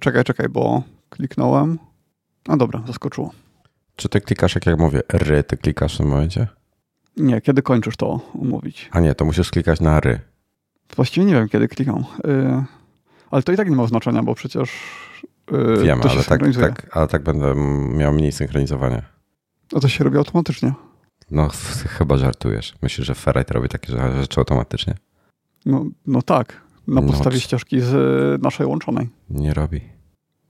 Czekaj, czekaj, bo kliknąłem. A dobra, zaskoczyło. Czy ty klikasz, jak ja mówię, ry, ty klikasz w tym momencie? Nie, kiedy kończysz to umówić? A nie, to musisz klikać na ry. Właściwie nie wiem, kiedy klikam. Yy, ale to i tak nie ma znaczenia, bo przecież yy, Wiem, to się ale tak, tak, ale tak będę miał mniej synchronizowania. A to się robi automatycznie. No, ch- chyba żartujesz. Myślisz, że Ferrite robi takie rzeczy automatycznie? No, no tak, na podstawie czy- ścieżki z y, naszej łączonej. Nie robi.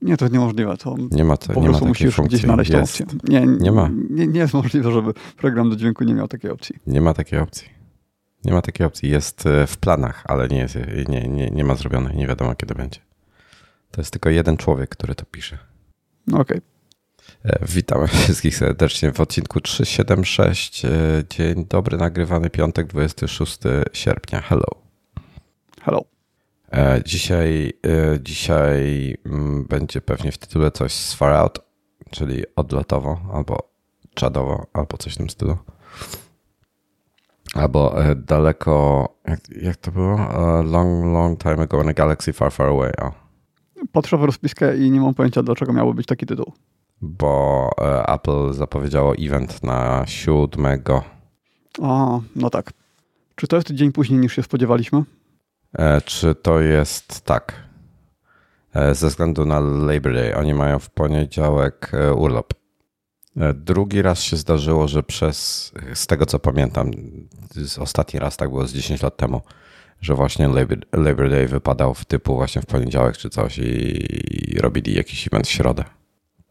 Nie, to jest niemożliwe. To Nie ma, to, po nie ma prostu takiej musisz funkcji. gdzieś znaleźć tę jest. opcję. Nie, Nie ma. Nie, nie jest możliwe, żeby program do dźwięku nie miał takiej opcji. Nie ma takiej opcji. Nie ma takiej opcji. Jest e, w planach, ale nie, jest, nie, nie, nie ma zrobionej. Nie wiadomo, kiedy będzie. To jest tylko jeden człowiek, który to pisze. No okej. E, Witamy wszystkich serdecznie w odcinku 376. E, Dzień dobry, nagrywany piątek, 26 sierpnia. Hello. Hello. E, Dzisiaj, e, dzisiaj mm, będzie pewnie w tytule coś z far out, czyli odlotowo, albo czadowo, albo coś w tym stylu. Albo e, daleko, jak, jak to było? Long, long time ago in a galaxy far, far away. O. Patrzę w rozpiskę i nie mam pojęcia, dlaczego miałby być taki tytuł. Bo Apple zapowiedziało event na 7. A, no tak. Czy to jest dzień później niż się spodziewaliśmy? E, Czy to jest tak? E, Ze względu na Labor Day. Oni mają w poniedziałek e, urlop. Drugi raz się zdarzyło, że przez, z tego co pamiętam, ostatni raz tak było z 10 lat temu, że właśnie Labor, Day wypadał w typu właśnie w poniedziałek czy coś i, i robili jakiś event w środę.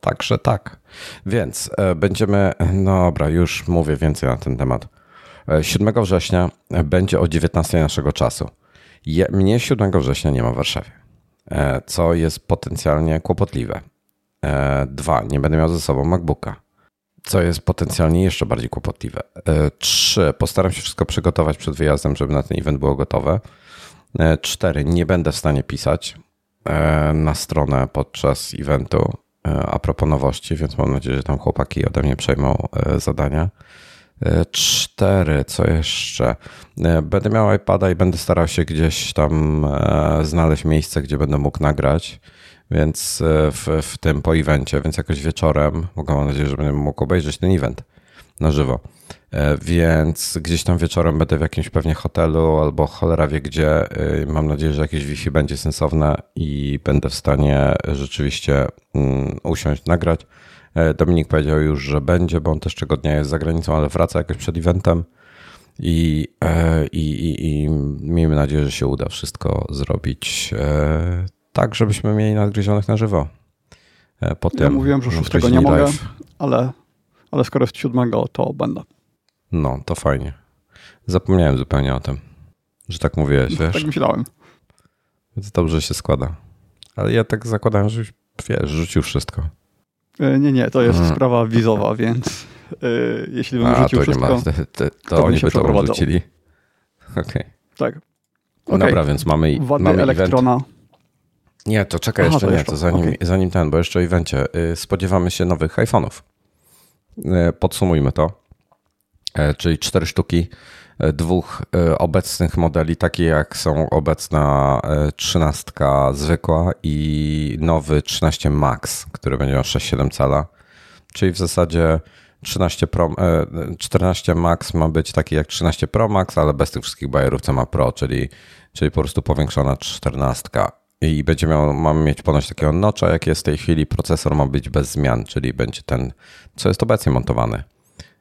Także tak. Więc będziemy, no dobra, już mówię więcej na ten temat. E, 7 września będzie o 19 naszego czasu. Je, mnie 7 września nie ma w Warszawie, e, co jest potencjalnie kłopotliwe. E, Dwa, nie będę miał ze sobą MacBooka, co jest potencjalnie jeszcze bardziej kłopotliwe. E, Trzy, postaram się wszystko przygotować przed wyjazdem, żeby na ten event było gotowe. Cztery, nie będę w stanie pisać na stronę podczas eventu a propos nowości, więc mam nadzieję, że tam chłopaki ode mnie przejmą zadania. E, Cztery, co jeszcze? E, Będę miał iPada i będę starał się gdzieś tam e, znaleźć miejsce, gdzie będę mógł nagrać, więc e, w, w tym po evencie, więc jakoś wieczorem, mogę mam nadzieję, że będę mógł obejrzeć ten event na żywo. Więc gdzieś tam wieczorem będę w jakimś pewnie hotelu albo cholera wie gdzie. Mam nadzieję, że jakieś Wi-Fi będzie sensowne i będę w stanie rzeczywiście mm, usiąść, nagrać. E, Dominik powiedział już, że będzie, bo on też tego dnia jest za granicą, ale wraca jakoś przed eventem. I, e, i, i, I miejmy nadzieję, że się uda wszystko zrobić e, tak, żebyśmy mieli nadgryzionych na żywo. E, Po Ja mówiłem, że szóstego nie mogę, ale, ale skoro jest siódmego, to będę. No, to fajnie. Zapomniałem zupełnie o tym, że tak mówiłeś, wiesz? Tak myślałem. Więc dobrze się składa. Ale ja tak zakładałem, że wiesz, rzucił wszystko. E, Nie, nie, to jest Mhm. sprawa wizowa, więc e, jeśli bym A, rzucił to nie wszystko, ma, to, to, to oni by to rzucili. Okej. tak. Okej. Dobra, więc mamy, Wady mamy event. elektrona. Nie, to czekaj Aha, jeszcze to nie, jeszcze, to zanim, okej. zanim ten, bo jeszcze o evencie. Y, Spodziewamy się nowych iPhone'ów. Y, Podsumujmy to. E, Czyli cztery sztuki dwóch e, obecnych modeli, takie jak są obecna e, 13 zwykła i nowy 13 Max, który będzie miał 6,7 cala. Czyli w zasadzie 13 Pro, e, 14 Max ma być taki jak 13 Pro Max, ale bez tych wszystkich bajerów, co ma Pro, czyli, czyli po prostu powiększona 14. I będzie miał, mamy mieć ponoć takiego notcha, jak jest w tej chwili. Procesor ma być bez zmian, czyli będzie ten, co jest obecnie montowany e,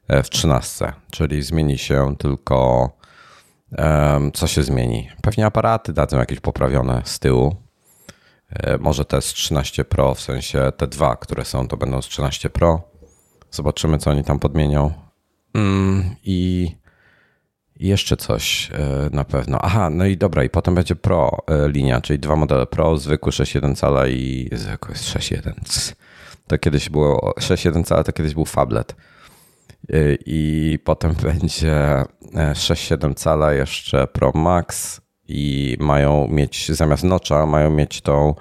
w 13. Czyli zmieni się tylko, co się zmieni? Pewnie aparaty dadzą jakieś poprawione z tyłu. E, Może te z 13 Pro, w sensie te dwa, które są, to będą z 13 Pro. Zobaczymy, co oni tam podmienią. Mm, I jeszcze coś e, na pewno. Aha, no i dobra, i potem będzie Pro e, linia, czyli dwa modele Pro, zwykły 6.1 cala i zwykły 6.1. Cs. To kiedyś było 6.1 cala, to kiedyś był Fablet. E, I potem będzie e, 6.7 cala jeszcze Pro Max i mają mieć zamiast nocza, mają mieć tą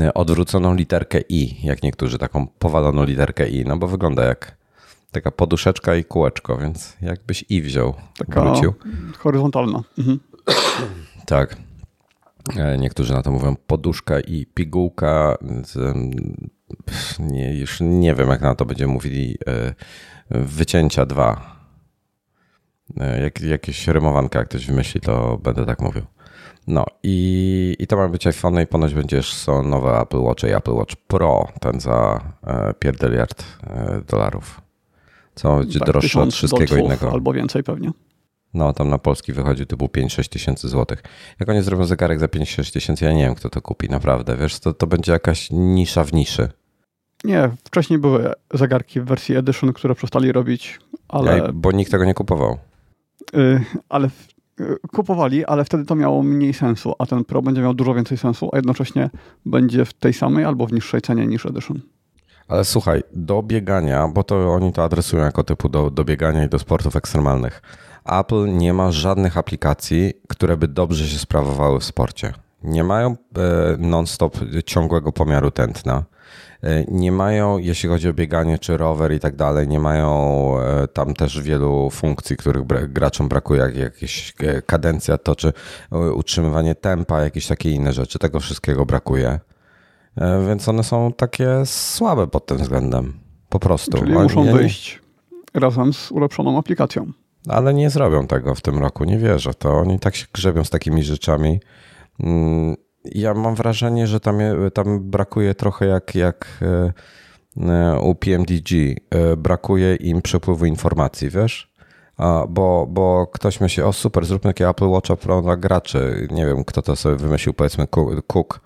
e, odwróconą literkę I, jak niektórzy, taką powaloną literkę I, no bo wygląda jak taka poduszeczka i kółeczko, więc jakbyś I wziął, Taka wrócił. horyzontalna. Mhm. Tak. Niektórzy na to mówią poduszka i pigułka. Nie, już nie wiem, jak na to będziemy mówili. Wycięcia dwa. Jak, jakieś rymowanka, jak ktoś wymyśli, to będę tak mówił. No i, i to ma być iPhone i ponoć będziesz są nowe Apple Watch i Apple Watch Pro, ten za e, pierdeliard e, dolarów. Co będzie tak, droższe od wszystkiego innego. Albo więcej pewnie. No, tam na polski wychodzi typu 5-6 tysięcy złotych. Jak oni zrobią zegarek za 5-6 tysięcy, ja nie wiem, kto to kupi, naprawdę. Wiesz, to, to będzie jakaś nisza w niszy. Nie, wcześniej były zegarki w wersji Edition, które przestali robić, ale... Ja, bo nikt tego nie kupował. Yy, ale kupowali, ale wtedy to miało mniej sensu, a ten Pro będzie miał dużo więcej sensu, a jednocześnie będzie w tej samej albo w niższej cenie niż Edition. Ale słuchaj, do biegania, bo to oni to adresują jako typu do, do biegania i do sportów ekstremalnych. Apple nie ma żadnych aplikacji, które by dobrze się sprawowały w sporcie. Nie mają e, non-stop ciągłego pomiaru tętna. E, nie mają, jeśli chodzi o bieganie czy rower i tak dalej, nie mają e, tam też wielu funkcji, których graczom brakuje, jak jakieś e, kadencja to, czy utrzymywanie tempa, jakieś takie inne rzeczy. Tego wszystkiego brakuje. Więc one są takie słabe pod tym względem. Po prostu. Czyli muszą ja wyjść razem z ulepszoną aplikacją. Ale nie zrobią tego w tym roku, nie wierzę. To oni tak się grzebią z takimi rzeczami. Ja mam wrażenie, że tam, tam brakuje trochę jak, jak e, e, u PMDG. E, brakuje im przepływu informacji, wiesz? Bo, bo ktoś myśli, o super, zróbmy takie Apple Watcha Pro dla graczy. Nie wiem, kto to sobie wymyślił, powiedzmy Cook.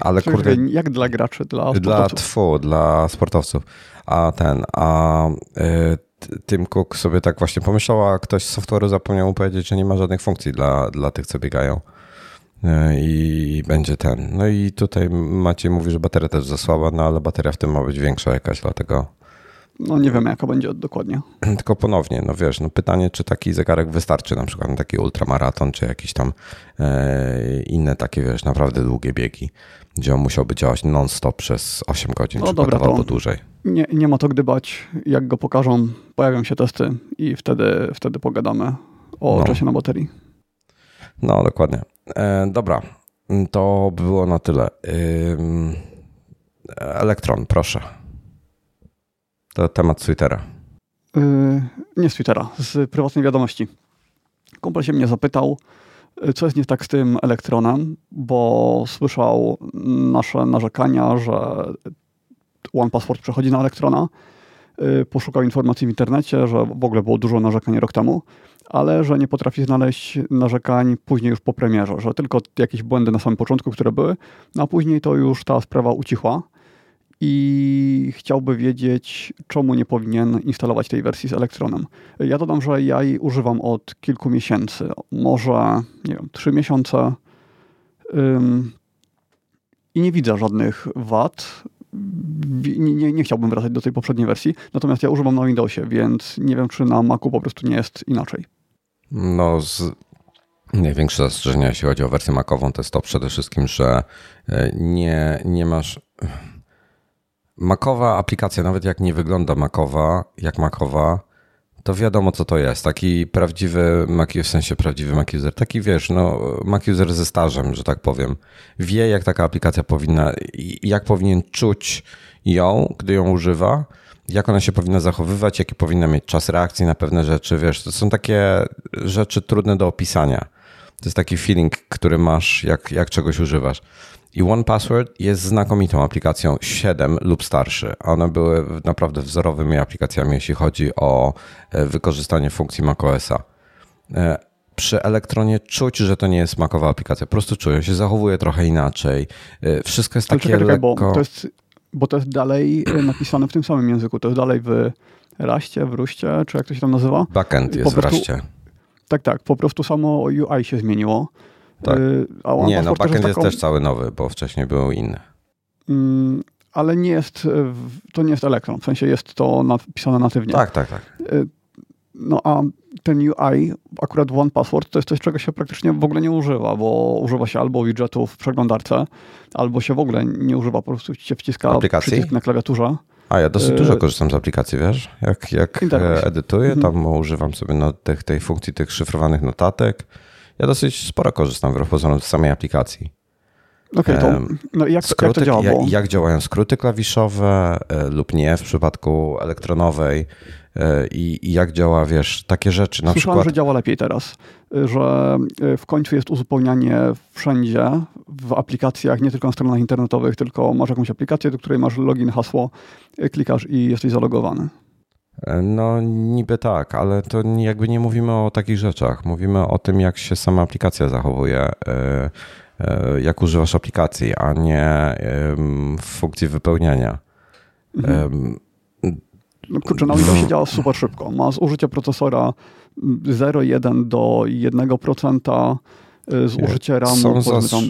Ale Czyli kurde, jak dla graczy? Dla sportowców? Dla tfu, dla sportowców. A ten, a y, Tim Cook sobie tak właśnie pomyślał, a ktoś z software'u zapomniał mu powiedzieć, że nie ma żadnych funkcji dla, dla tych, co biegają. E, i będzie ten. No i tutaj Maciej mówi, że bateria też za słaba, no ale bateria w tym ma być większa jakaś, dlatego... No nie wiem, jaka będzie dokładnie. Tylko ponownie, no wiesz, no pytanie, czy taki zegarek wystarczy na przykład na taki ultramaraton, czy jakieś tam e, inne takie, wiesz, naprawdę długie biegi, gdzie on musiałby działać non-stop przez 8 godzin, no czy dobra, dłużej. Nie, nie ma to gdybać, jak go pokażą, pojawią się testy i wtedy, wtedy pogadamy o no. czasie na baterii. No, dokładnie. E, dobra, to by było na tyle. Elektron, proszę. To temat Twittera. Yy, nie z Twittera, z prywatnej wiadomości. Kumpel się mnie zapytał, y, co jest nie tak z tym elektronem, bo słyszał nasze narzekania, że OnePassword przechodzi na elektrona. Yy, poszukał informacji w internecie, że w ogóle było dużo narzekań rok temu ale że nie potrafi znaleźć narzekań później już po premierze, że tylko jakieś błędy na samym początku, które były, no a później to już ta sprawa ucichła i chciałby wiedzieć, czemu nie powinien instalować tej wersji z Elektronem. Ja dodam, że ja jej używam od kilku miesięcy, może, nie wiem, trzy miesiące ym, i nie widzę żadnych wad. Nie, nie, nie, chciałbym wracać do tej poprzedniej wersji, natomiast ja używam na Windowsie, więc nie wiem, czy na Macu po prostu nie jest inaczej. No, z największe zastrzeżenia, jeśli chodzi o wersję makową, to jest to przede wszystkim, że e, nie, nie masz. Makowa aplikacja, nawet jak nie wygląda makowa, jak makowa, to wiadomo co to jest. Taki prawdziwy Mac, w sensie prawdziwy Mac user, taki wiesz, no Mac user ze stażem, że tak powiem. Wie jak taka aplikacja powinna, jak powinien czuć ją, gdy ją używa jak ona się powinna zachowywać, jaki powinna mieć czas reakcji na pewne rzeczy. Wiesz, to są takie rzeczy trudne do opisania. To jest taki feeling, który masz, jak, jak czegoś używasz. I One Password jest znakomitą aplikacją 7 lub starszy. One były naprawdę wzorowymi aplikacjami, jeśli chodzi o e, wykorzystanie funkcji macOSa. E, przy elektronie czuć, że to nie jest makowa aplikacja. Po prostu czują się zachowuje trochę inaczej. E, wszystko jest takie czekaj, lekko... Bo to jest bo to jest dalej napisane w tym samym języku. To jest dalej w Raście, w Ruście, czy jak to się tam nazywa? Backend jest prostu, w Raście. Tak, tak. Po prostu samo UI się zmieniło. Tak. E, nie, no backend jest, taką... też cały nowy, bo wcześniej był inny. Mm, ale nie jest, to nie jest Electron, w sensie jest to napisane natywnie. Tak, tak, tak. E, no a ten UI, akurat One Password, to jest coś, czego się praktycznie w ogóle nie używa, bo używa się albo widgetów w przeglądarce, albo się w ogóle nie używa, po prostu się wciska Aplikacji? przycisk na klawiaturze. A ja dosyć dużo e, korzystam z aplikacji, wiesz? Jak, jak edytuję, mhm. tam używam sobie no, tych, tej funkcji tych szyfrowanych notatek. Ja dosyć sporo korzystam wbrew pozorom z samej aplikacji. Okej, okay, to no jak, skróty, jak to działa? Jak, jak, działają skróty klawiszowe e, lub nie w przypadku elektronowej e, i, jak działa, wiesz, takie rzeczy. Na Słyszałem, przykład... że działa lepiej teraz, że e, w końcu jest uzupełnianie wszędzie w aplikacjach, nie tylko na stronach internetowych, tylko masz jakąś aplikację, do której masz login, hasło, klikasz i jesteś zalogowany. No niby tak, ale to jakby nie mówimy o takich rzeczach. Mówimy o tym, jak się sama aplikacja zachowuje E, jak używasz aplikacji, a nie funkcji wypełniania. Mhm. No kurczę, na Windowsie działa super szybko. Ma zużycie procesora 0,1 do 1% e, zużycie RAMu. Są, zas... tam...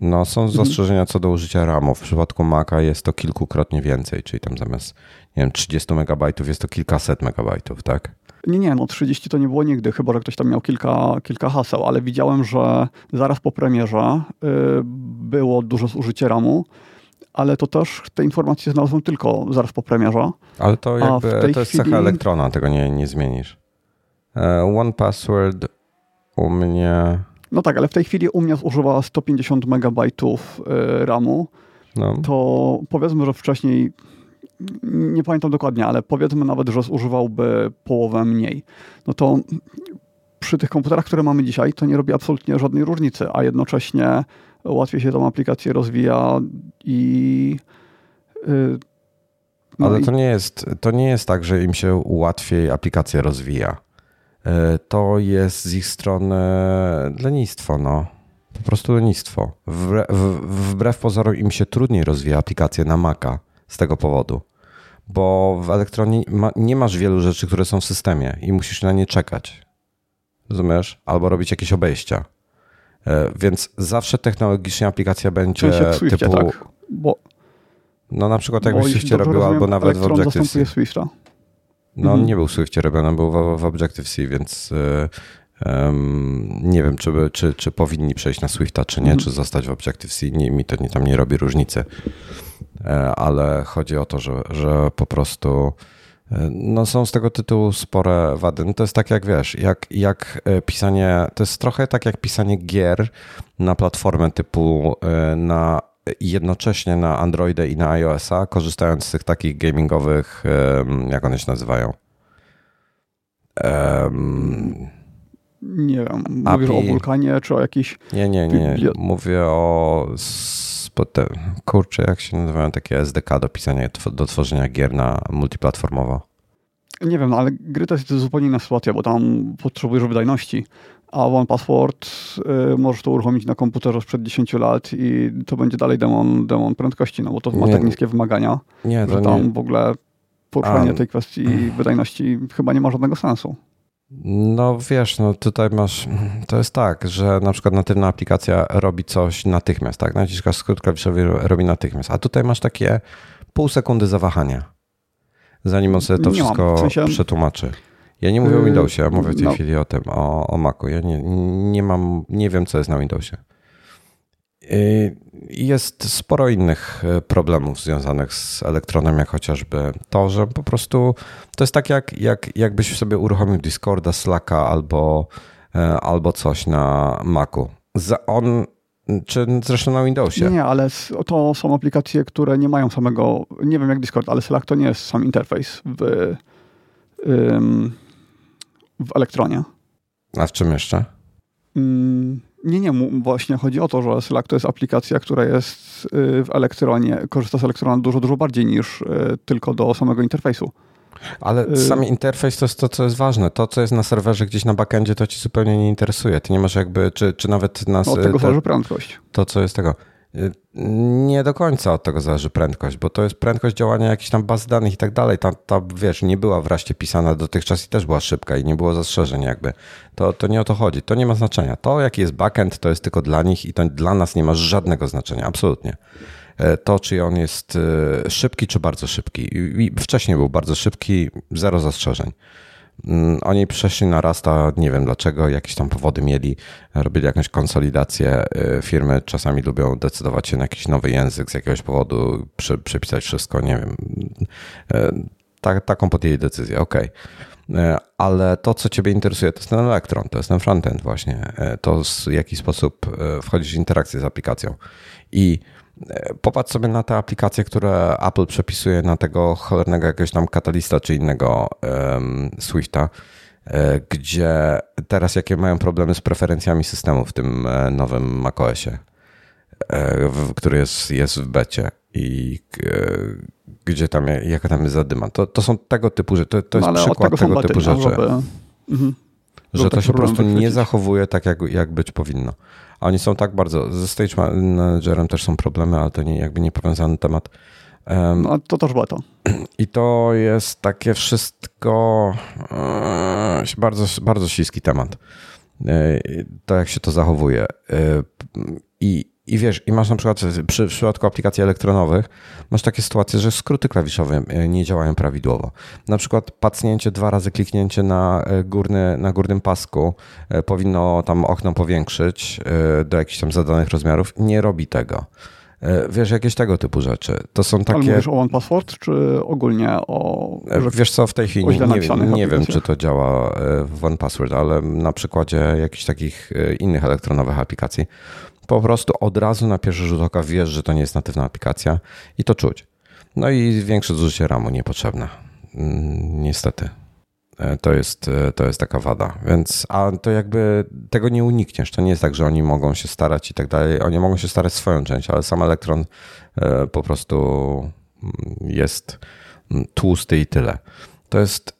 no, są mhm. zastrzeżenia co do użycia RAMu. W przypadku Maca jest to kilkukrotnie więcej, czyli tam zamiast nie wiem, 30 MB jest to kilkaset megabajtów, tak? Nie, nie, no 30 to nie było nigdy, chyba że ktoś tam miał kilka, kilka haseł, ale widziałem, że zaraz po premierze y, było duże zużycie RAMu, ale to też te informacje znalazłem tylko zaraz po premierze. Ale to jakby to jest chwili... cecha elektrona, tego nie, nie zmienisz. Uh, one Password u mnie... No tak, ale w tej chwili u mnie zużywa 150 megabajtów y, RAMu. No. To powiedzmy, że wcześniej nie pamiętam dokładnie, ale powiedzmy nawet, że zużywałby połowę mniej, no to przy tych komputerach, które mamy dzisiaj, to nie robi absolutnie żadnej różnicy, a jednocześnie łatwiej się tą aplikację rozwija i. Yy, no ale i... to, nie jest, to nie jest tak, że im się łatwiej aplikacja rozwija. Yy, to jest z ich strony lenistwo, no. Po prostu lenistwo. Wbrew, wbrew pozorom im się trudniej rozwija aplikację na Maca z tego powodu bo w elektronie ma, nie masz wielu rzeczy, które są w systemie i musisz na nie czekać. Rozumiesz? Albo robić jakieś obejścia. E, więc zawsze technologicznie aplikacja będzie Swiftie, typu... Tak, bo... No na przykład jakbyś w Swiftie robił, albo nawet w Objective-C. Swifta. No mhm. nie był w Swiftie robiony, był w, w Objective-C, więc um, nie wiem, czy, czy, czy powinni przejść na Swifta, czy nie, mhm. czy zostać w Objective-C. Nie, mi to nie, tam nie robi różnicy. E, ale chodzi o to, że, że po prostu e, no są z tego tytułu spore wady. No to jest tak jak wiesz, jak, jak e, pisanie, to jest trochę tak jak pisanie gier na platformę typu na jednocześnie na Androida i na iOS-a, korzystając z tych takich gamingowych, jak one się nazywają? Um, nie wiem, mówisz API. o wulkanie czy o jakiś... Nie, nie, nie, mówię o te, kurczę, jak się nazywają takie SDK do pisania, do tworzenia gier na multiplatformowo? Nie wiem, no, ale gry to jest zupełnie inna sytuacja, bo tam potrzebujesz wydajności, a One Password y, możesz to uruchomić na komputerze sprzed 10 lat i to będzie dalej demon, demon prędkości, no bo to ma tak niskie wymagania, nie, że tam nie. w ogóle poruszanie tej kwestii wydajności chyba nie ma żadnego sensu. No wiesz, no tutaj masz, to jest tak, że na przykład natywna aplikacja robi coś natychmiast, tak? Naciskasz skrót klawiszowy, robi natychmiast, a tutaj masz takie pół sekundy zawahania, zanim on sobie to nie wszystko mam, w sensie... przetłumaczy. Ja nie mówię o yy, Windowsie, ja mówię w tej no. chwili o tym, o, o Macu. Ja nie, nie mam, nie wiem co jest na Windowsie. Y, jest sporo innych y, problemów związanych z elektronem, jak chociażby to, że po prostu to jest tak, jak, jak jakbyś sobie uruchomił Discorda, Slacka albo, y, albo coś na Macu. On, czy zresztą na Windowsie. Nie, ale to są aplikacje, które nie mają samego, nie wiem jak Discord, ale Slack to nie jest sam interfejs w, w elektronie. A w czym jeszcze? Nie, nie, właśnie chodzi o to, że Slack to jest aplikacja, która jest y, w elektronie, korzysta z elektrona dużo, dużo bardziej niż y, tylko do samego interfejsu. Ale y, sam interfejs to jest to, co jest ważne. To, co jest na serwerze gdzieś na backendzie, to ci zupełnie nie interesuje. Ty nie masz jakby, czy, czy nawet nas... Od tego zależy prędkość. To, co jest tego. Nie do końca od tego zależy prędkość, bo to jest prędkość działania jakichś tam baz danych i tak dalej. Ta, ta wiesz, nie była wreszcie pisana dotychczas i też była szybka i nie było zastrzeżeń jakby. To, to nie o to chodzi. To nie ma znaczenia. To, jaki jest backend, to jest tylko dla nich i to dla nas nie ma żadnego znaczenia. Absolutnie. E, to, czy on jest e, szybki, czy bardzo szybki. I wcześniej był bardzo szybki, zero zastrzeżeń. Mm, oni przeszli na Rasta, nie wiem dlaczego, jakieś tam powody mieli, robili jakąś konsolidację. Y, firmy czasami lubią decydować się na jakiś nowy język z jakiegoś powodu, przepisać wszystko, nie wiem. Y, tak, taką podjęli decyzję, ok. ale to, co Ciebie interesuje, to jest ten elektron, to jest ten frontend właśnie. To w jaki sposób wchodzisz w interakcję z aplikacją. I popatrz sobie na te aplikacje, które Apple przepisuje na tego cholernego jakiegoś tam katalista czy innego um, Swifta, gdzie teraz jakie mają problemy z preferencjami systemu w tym nowym macOSie, który jest, jest w becie i gdzie tam, jaka tam jest zadyma. To, to są tego typu rzeczy, to, to jest no, przykład tego, tego typu rzeczy. Żeby... Mhm. Że to się po prostu nie zachowuje tak, jak, jak być powinno. A oni są tak bardzo, ze stage managerem też są problemy, ale to nie, jakby nie powiązany temat. Um, no to też to. I to jest takie wszystko e, bardzo, bardzo śliski temat. E, to jak się to zachowuje. E, I i wiesz, i masz na przykład przy, w przypadku aplikacji elektronowych, masz takie sytuacje, że skróty klawiszowe e, nie działają prawidłowo. Na przykład pacnięcie, dwa razy kliknięcie na, e, górny, na górnym pasku e, powinno tam okno powiększyć do jakichś tam zadanych rozmiarów. Nie robi tego. Wiesz, jakieś tego typu rzeczy. To są takie. Ale mówisz o One Password, czy ogólnie o. Wiesz co, w tej chwili nie, nie, nie wiem, czy to działa w One Password, ale na przykładzie jakichś takich innych elektronowych aplikacji po prostu od razu na pierwszy rzut oka wiesz, że to nie jest natywna aplikacja i to czuć. No i większe zużycie RAMu niepotrzebne. Mm, niestety. E, to jest, e, to jest taka wada. Więc, a to jakby tego nie unikniesz. To nie jest tak, że oni mogą się starać i tak dalej. Oni mogą się starać swoją część, ale sam elektron e, po prostu mm, jest mm, tłusty i tyle. To jest,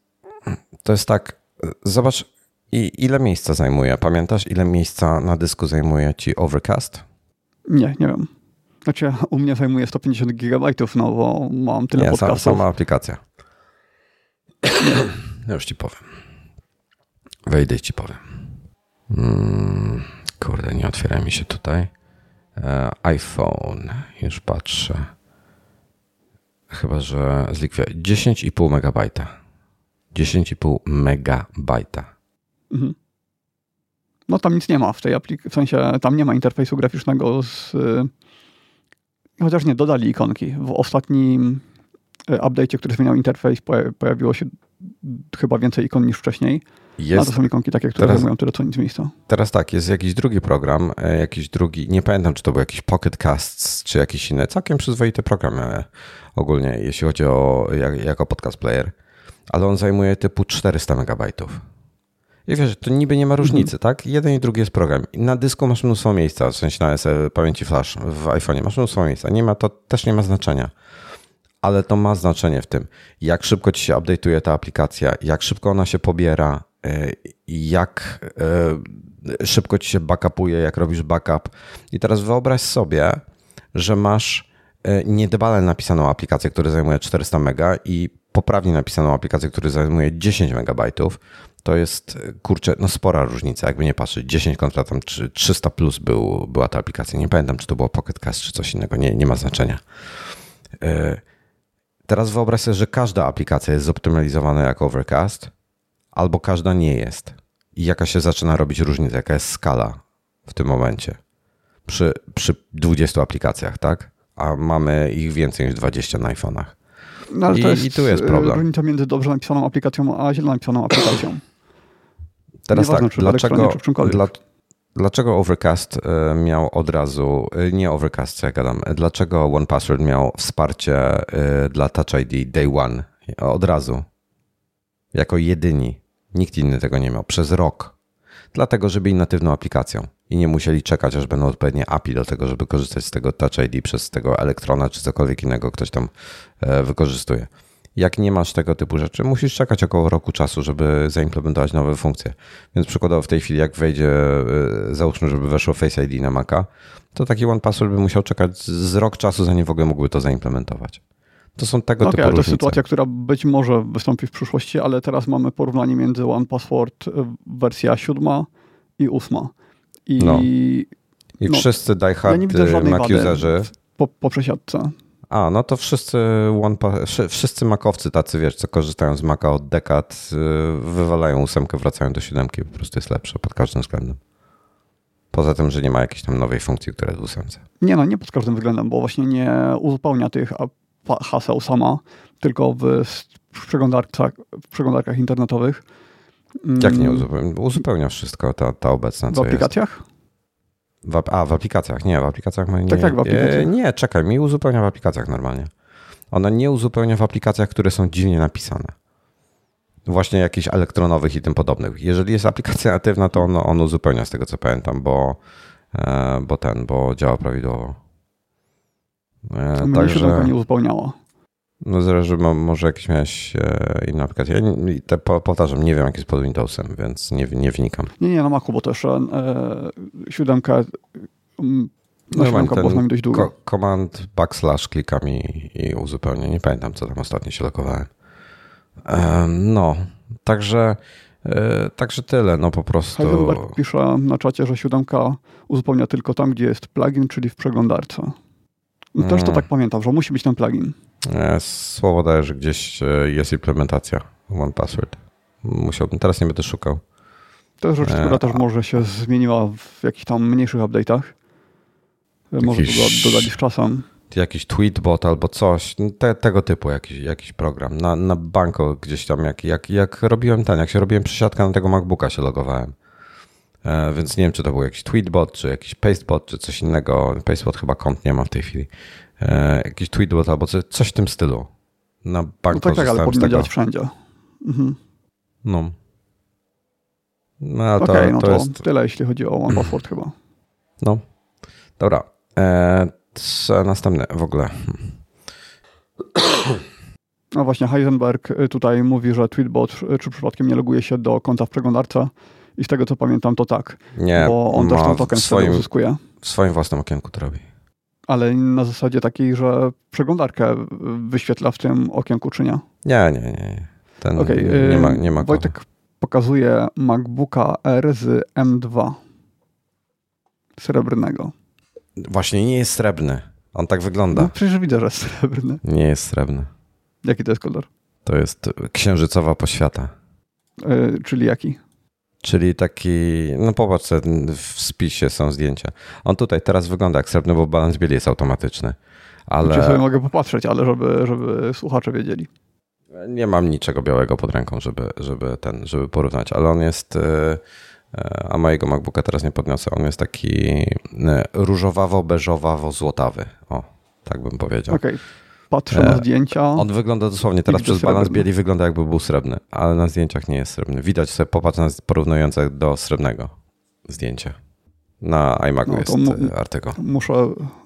to jest tak. Zobacz, i ile miejsca zajmuje? Pamiętasz, ile miejsca na dysku zajmuje ci Overcast? Nie, nie wiem. Znaczy, u mnie zajmuje 150 gigabajtów, no bo mam tyle nie, podcastów. sama aplikacja. Ja już ci powiem. Wejdę i ci powiem. Hmm, kurde, nie otwiera mi się tutaj. E, iPhone, już patrzę. Chyba, że zlikwiduję. 10,5 megabajta. 10,5 megabajta. Mhm. No tam nic nie ma w tej aplikacji, w sensie tam nie ma interfejsu graficznego z... Y, chociaż nie, dodali ikonki. W ostatnim y, update'cie, który zmieniał interfejs, pojawiło się chyba więcej ikon niż wcześniej. Jest, no to są ikonki takie, które teraz, zajmują tyle co nic miejsca. Teraz tak, jest jakiś drugi program, e, jakiś drugi, nie pamiętam czy to był jakiś Pocket Casts, czy jakiś inny, całkiem przyzwoity program e, ogólnie, jeśli chodzi o jak, jako podcast player, ale on zajmuje typu 400 megabajtów. I wiesz, to niby nie ma różnicy, mhm. tak? Jeden i drugi jest program. Na dysku masz mnóstwo miejsca, w sensie na pamięci flash w iPhone'ie masz mnóstwo miejsca. Nie ma, to też nie ma znaczenia. Ale to ma znaczenie w tym, jak szybko ci się update'uje ta aplikacja, jak szybko ona się pobiera, e, jak e, szybko ci się backupuje, jak robisz backup. I teraz wyobraź sobie, że masz e, niedbale napisaną aplikację, która zajmuje 400 mega i poprawnie napisaną aplikację, która zajmuje 10 megabajtów, to jest, kurczę, no spora różnica, jakby nie patrzeć. 10 kontra tam 300 plus był, była ta aplikacja. Nie pamiętam, czy to było Pocket Cast, czy coś innego. Nie, nie ma znaczenia. E, teraz wyobraź sobie, że każda aplikacja jest zoptymalizowana jak Overcast, albo każda nie jest. I jaka się zaczyna robić różnica, jaka jest skala w tym momencie. Przy, przy 20 aplikacjach, tak? A mamy ich więcej niż 20 na iPhone'ach. No, ale I, to jest, I tu jest problem. Różnica między dobrze napisaną aplikacją, a źle napisaną aplikacją. Teraz Nieważne, tak, dlaczego, dla, dlaczego Overcast e, miał od razu, e, nie Overcast, co ja gadam, dlaczego OnePassword miał wsparcie e, dla Touch ID Day One od razu, jako jedyni. Nikt inny tego nie miał przez rok. Dlatego, że byli natywną aplikacją i nie musieli czekać, aż będą odpowiednie API do tego, żeby korzystać z tego Touch ID przez tego elektrona czy cokolwiek innego ktoś tam wykorzystuje. Jak nie masz tego typu rzeczy, musisz czekać około roku czasu, żeby zaimplementować nowe funkcje. Więc przykładowo w tej chwili, jak wejdzie, e, załóżmy, żeby weszło Face ID na Maca, to taki One Password by musiał czekać z rok czasu, zanim w ogóle mógłby to zaimplementować. To są tego okay, typu ale to jest sytuacja, która być może wystąpi w przyszłości, ale teraz mamy porównanie między One Password e, wersja siódma i ósma. I, no. I no, wszyscy diehard ja Mac userzy po, po przesiadce. A, no to wszyscy, one, wszyscy makowcy tacy, wiesz, co korzystają z Maca od dekad, y, wywalają ósemkę, wracają do siódemki, po prostu jest lepsze pod każdym względem. Poza tym, że nie ma jakiejś tam nowej funkcji, która jest w ósemce. Nie no, nie pod każdym względem, bo właśnie nie uzupełnia tych haseł sama, tylko w w przeglądarkach, w przeglądarkach internetowych. Jak nie mm. uzupełnia? Uzupełnia wszystko ta, ta obecna, W aplikacjach? W, a, w aplikacjach, nie, w aplikacjach nie. Tak, tak, w aplikacjach. E, nie, czekaj, mi uzupełnia w aplikacjach normalnie. Ona nie uzupełnia w aplikacjach, które są dziwnie napisane. Właśnie jakichś elektronowych i tym podobnych. Jeżeli jest aplikacja natywna, to on, on uzupełnia z tego co pamiętam, bo, e, bo ten, bo działa prawidłowo. E, to także nie uzupełniało. No zależy, może jakieś miałeś e, inne aplikacje. Ja te, powtarzam, nie wiem jak jest pod Windowsem, więc nie, nie wnikam. Nie, nie, na Macu, bo też e, siódemka na siódemka było dość długo. Command backslash klikam i, i uzupełnię. Nie pamiętam, co tam ostatnio się lokowałem. E, no, także e, Także tyle, no po prostu. Heidelberg pisze na czacie, że siódemka uzupełnia tylko tam, gdzie jest plugin, czyli w przeglądarce. Też to mm. tak pamiętam, że musi być ten plugin. E, słowo daje, że gdzieś e, jest implementacja One Password. Musiałbym, teraz nie będę szukał. To jest rzecz, która e, też może się zmieniła w jakichś tam mniejszych update'ach. Może jakiś, dodać z czasem. Jakiś tweetbot albo coś, te, tego typu jakiś, jakiś program. Na, na banko gdzieś tam, jak, jak, jak robiłem ten, jak się robiłem przesiadkę na tego MacBooka się logowałem. E, więc nie wiem, czy to był jakiś tweetbot, czy jakiś pastebot, czy coś innego. Pastebot chyba kont nie ma w tej chwili. E, jakiś tweetbot albo coś, w tym stylu. Na bank no tak, tak, ale powinno działać wszędzie. Mhm. No. No, to, okay, no to, to jest... tyle, jeśli chodzi o One chyba. No. Dobra. E, co następne w ogóle? No właśnie, Heisenberg y, tutaj mówi, że Tweetbot y, czy przypadkiem nie loguje się do konta w przeglądarce i z tego co pamiętam to tak. Nie, bo on też ten token swoim, uzyskuje. W swoim własnym okienku to robi ale na zasadzie takiej, że przeglądarkę wyświetla w tym okienku, czy nie? Nie, nie, nie. Ten okay, nie, ma, nie ma Wojtek pokazuje MacBooka R z M2 srebrnego. Właśnie nie jest srebrny. On tak wygląda. No, przecież widzę, że jest srebrny. Nie jest srebrny. Jaki to jest kolor? To jest księżycowa poświata. Yy, czyli jaki? Czyli taki, no popatrz, w spisie są zdjęcia. On tutaj teraz wygląda jak srebrny, bo balans bieli jest automatyczny. Ale... Znaczy sobie mogę popatrzeć, ale żeby, żeby słuchacze wiedzieli. Nie mam niczego białego pod ręką, żeby, żeby, ten, żeby porównać, ale on jest, e, e, a mojego MacBooka teraz nie podniosę, on jest taki e, różowawo-beżowawo-złotawy. O, tak bym powiedział. Okej. Okay. Patrzę na zdjęcia. On wygląda dosłownie, teraz przez balans bieli wygląda jakby był srebrny, ale na zdjęciach nie jest srebrny. Widać sobie, popatrz na porównujące do srebrnego zdjęcia. Na iMacu no, jest artykuł. Muszę